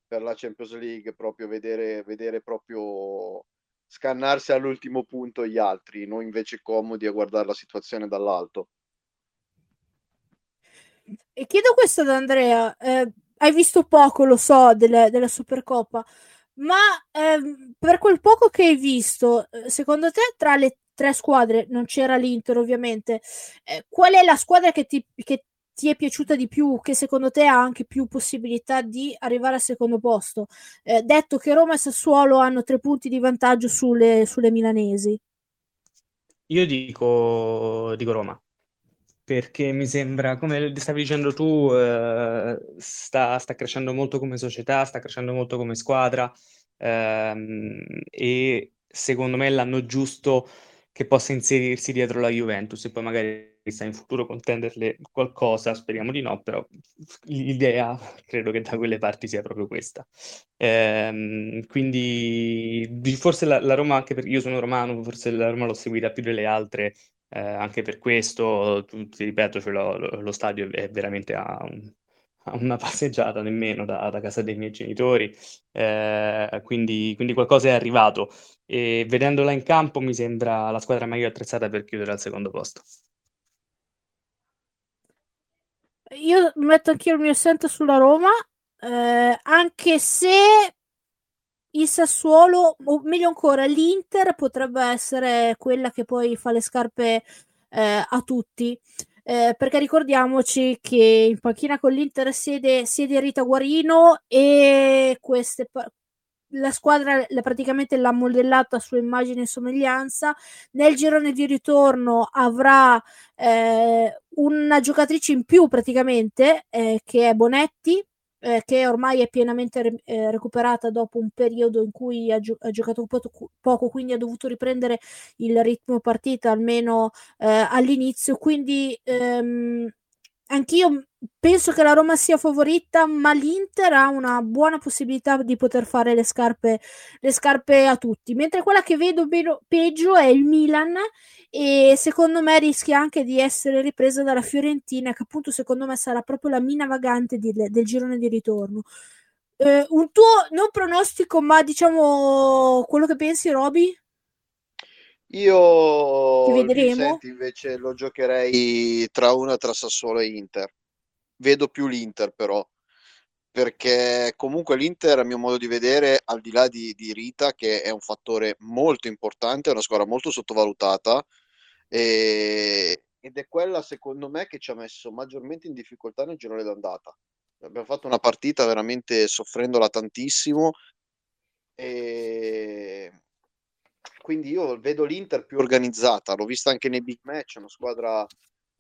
per la Champions League, proprio vedere, vedere proprio scannarsi all'ultimo punto gli altri, noi invece comodi a guardare la situazione dall'alto. E chiedo questo ad Andrea, eh, hai visto poco, lo so, delle, della Supercoppa, ma eh, per quel poco che hai visto, eh, secondo te tra le tre squadre, non c'era l'Inter ovviamente, eh, qual è la squadra che ti, che ti è piaciuta di più, che secondo te ha anche più possibilità di arrivare al secondo posto? Eh, detto che Roma e Sassuolo hanno tre punti di vantaggio sulle, sulle milanesi. Io dico, dico Roma, perché mi sembra, come stavi dicendo tu, eh, sta, sta, crescendo molto come società, sta crescendo molto come squadra ehm, e secondo me l'anno giusto che possa inserirsi dietro la Juventus e poi magari sta in futuro contenderle qualcosa, speriamo di no, però l'idea credo che da quelle parti sia proprio questa. Ehm, quindi forse la, la, Roma, anche perché io sono romano, forse la Roma l'ho seguita più delle altre, eh, anche per questo, ti ripeto, cioè lo, lo, stadio è veramente a, un, a una passeggiata nemmeno da, da, casa dei miei genitori, eh, quindi, quindi qualcosa è arrivato e vedendola in campo mi sembra la squadra meglio attrezzata per chiudere al secondo posto. Io metto anche il mio assento sulla Roma, eh, anche se il Sassuolo, o meglio ancora, l'Inter potrebbe essere quella che poi fa le scarpe eh, a tutti. Eh, perché ricordiamoci che in panchina con l'Inter siede, siede Rita Guarino e queste, la squadra praticamente l'ha modellata a sua immagine e somiglianza. Nel girone di ritorno avrà eh, una giocatrice in più praticamente, eh, che è Bonetti, eh, che ormai è pienamente re- eh, recuperata dopo un periodo in cui ha, gio- ha giocato po- poco, quindi ha dovuto riprendere il ritmo partita almeno eh, all'inizio. Quindi ehm, anch'io penso che la Roma sia favorita, ma l'Inter ha una buona possibilità di poter fare le scarpe, le scarpe a tutti. Mentre quella che vedo be- peggio è il Milan e secondo me rischia anche di essere ripresa dalla Fiorentina, che appunto secondo me sarà proprio la mina vagante di, del girone di ritorno. Eh, un tuo non pronostico, ma diciamo quello che pensi, Roby? Io Vicente, invece lo giocherei tra una tra Sassuolo e Inter. Vedo più l'Inter però, perché comunque l'Inter a mio modo di vedere, al di là di, di Rita, che è un fattore molto importante, è una squadra molto sottovalutata e, ed è quella secondo me che ci ha messo maggiormente in difficoltà nel girone d'andata. Abbiamo fatto una partita veramente soffrendola tantissimo e quindi io vedo l'Inter più organizzata, l'ho vista anche nei big match, una squadra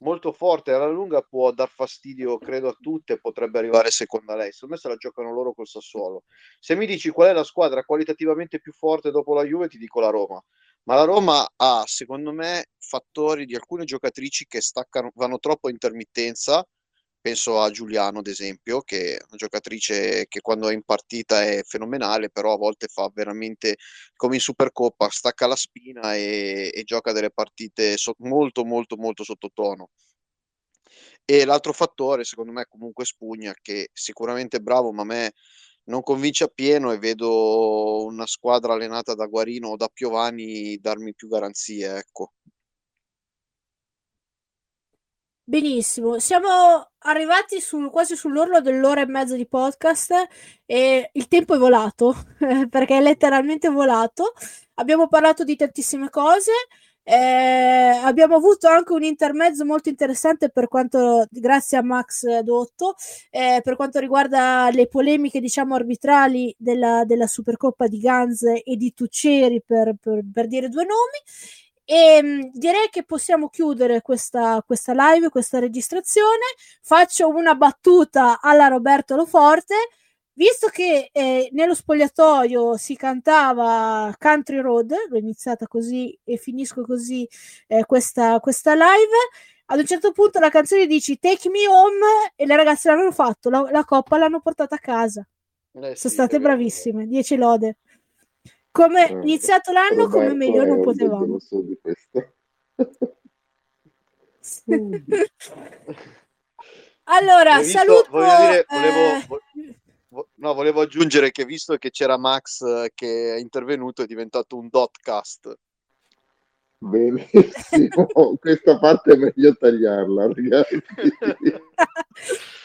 molto forte, alla lunga può dar fastidio, credo, a tutte, potrebbe arrivare seconda lei. Secondo me se la giocano loro col Sassuolo. Se mi dici qual è la squadra qualitativamente più forte dopo la Juve, ti dico la Roma. Ma la Roma ha, secondo me, fattori di alcune giocatrici che staccano, vanno troppo a intermittenza penso a Giuliano ad esempio, che è una giocatrice che quando è in partita è fenomenale, però a volte fa veramente come in Supercoppa, stacca la spina e, e gioca delle partite so- molto molto molto sottotono. E l'altro fattore, secondo me, comunque Spugna, che sicuramente è bravo, ma a me non convince appieno e vedo una squadra allenata da Guarino o da Piovani darmi più garanzie, ecco. Benissimo, siamo arrivati sul, quasi sull'orlo dell'ora e mezza di podcast e il tempo è volato perché è letteralmente volato. Abbiamo parlato di tantissime cose. Eh, abbiamo avuto anche un intermezzo molto interessante per quanto, grazie a Max Dotto, eh, per quanto riguarda le polemiche, diciamo, arbitrali della, della Supercoppa di Ganz e di Tucceri, per, per, per dire due nomi. E ehm, direi che possiamo chiudere questa, questa live, questa registrazione. Faccio una battuta alla Roberto Loforte. Visto che eh, nello spogliatoio si cantava Country Road, l'ho iniziata così e finisco così eh, questa, questa live, ad un certo punto la canzone dice Take me home e le ragazze l'hanno fatto, la, la coppa l'hanno portata a casa. Eh, Sono state bravissime, 10 lode come è iniziato l'anno Roberto come meglio non potevamo. allora visto, saluto dire, volevo, eh... no, volevo aggiungere che visto che c'era Max eh, che è intervenuto è diventato un dotcast Benissimo, questa parte è meglio tagliarla, ragazzi.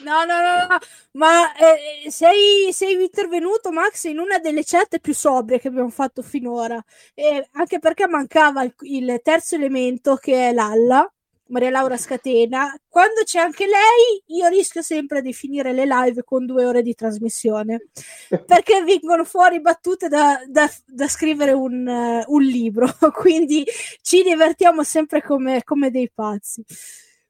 no, no, no, no, ma eh, sei, sei intervenuto, Max, in una delle chat più sobrie che abbiamo fatto finora, eh, anche perché mancava il, il terzo elemento che è l'alla Maria Laura Scatena, quando c'è anche lei, io rischio sempre di finire le live con due ore di trasmissione perché vengono fuori battute da, da, da scrivere un, uh, un, libro. Quindi ci divertiamo sempre come, come dei pazzi.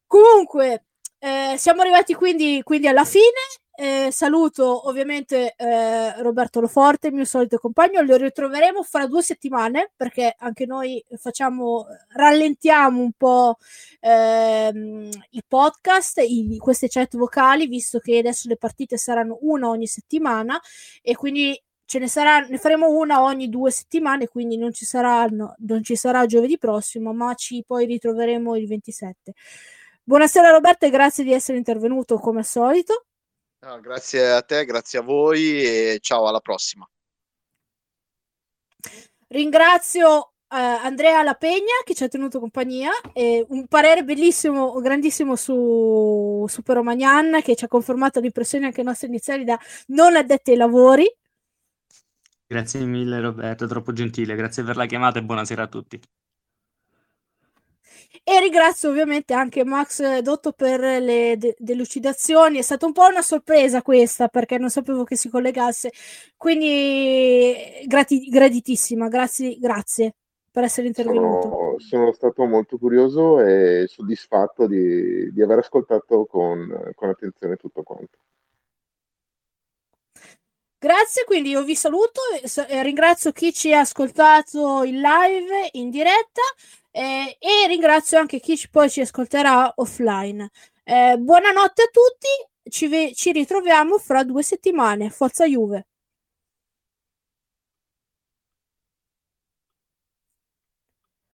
Comunque, eh, siamo arrivati quindi, quindi alla fine. Eh, saluto ovviamente eh, Roberto Loforte, mio solito compagno. Lo ritroveremo fra due settimane perché anche noi facciamo, rallentiamo un po' ehm, i podcast, i, queste chat vocali, visto che adesso le partite saranno una ogni settimana e quindi ce ne sarà, ne faremo una ogni due settimane, quindi non ci saranno, non ci sarà giovedì prossimo, ma ci poi ritroveremo il 27. Buonasera Roberto e grazie di essere intervenuto come al solito. No, grazie a te, grazie a voi e ciao alla prossima. Ringrazio Uh, Andrea La Pegna che ci ha tenuto compagnia e un parere bellissimo, grandissimo su Super Romagnan che ci ha confermato l'impressione anche nostre iniziali da non addetti ai lavori. Grazie mille Roberto, troppo gentile, grazie per la chiamata e buonasera a tutti. E ringrazio ovviamente anche Max Dotto per le de- delucidazioni. È stata un po' una sorpresa questa perché non sapevo che si collegasse. Quindi grati- graditissima, grazie, grazie per essere intervenuto. Sono, sono stato molto curioso e soddisfatto di, di aver ascoltato con, con attenzione tutto quanto. Grazie, quindi io vi saluto e ringrazio chi ci ha ascoltato in live, in diretta. Eh, e ringrazio anche chi poi ci ascolterà offline. Eh, buonanotte a tutti, ci, ve- ci ritroviamo fra due settimane. Forza Juve!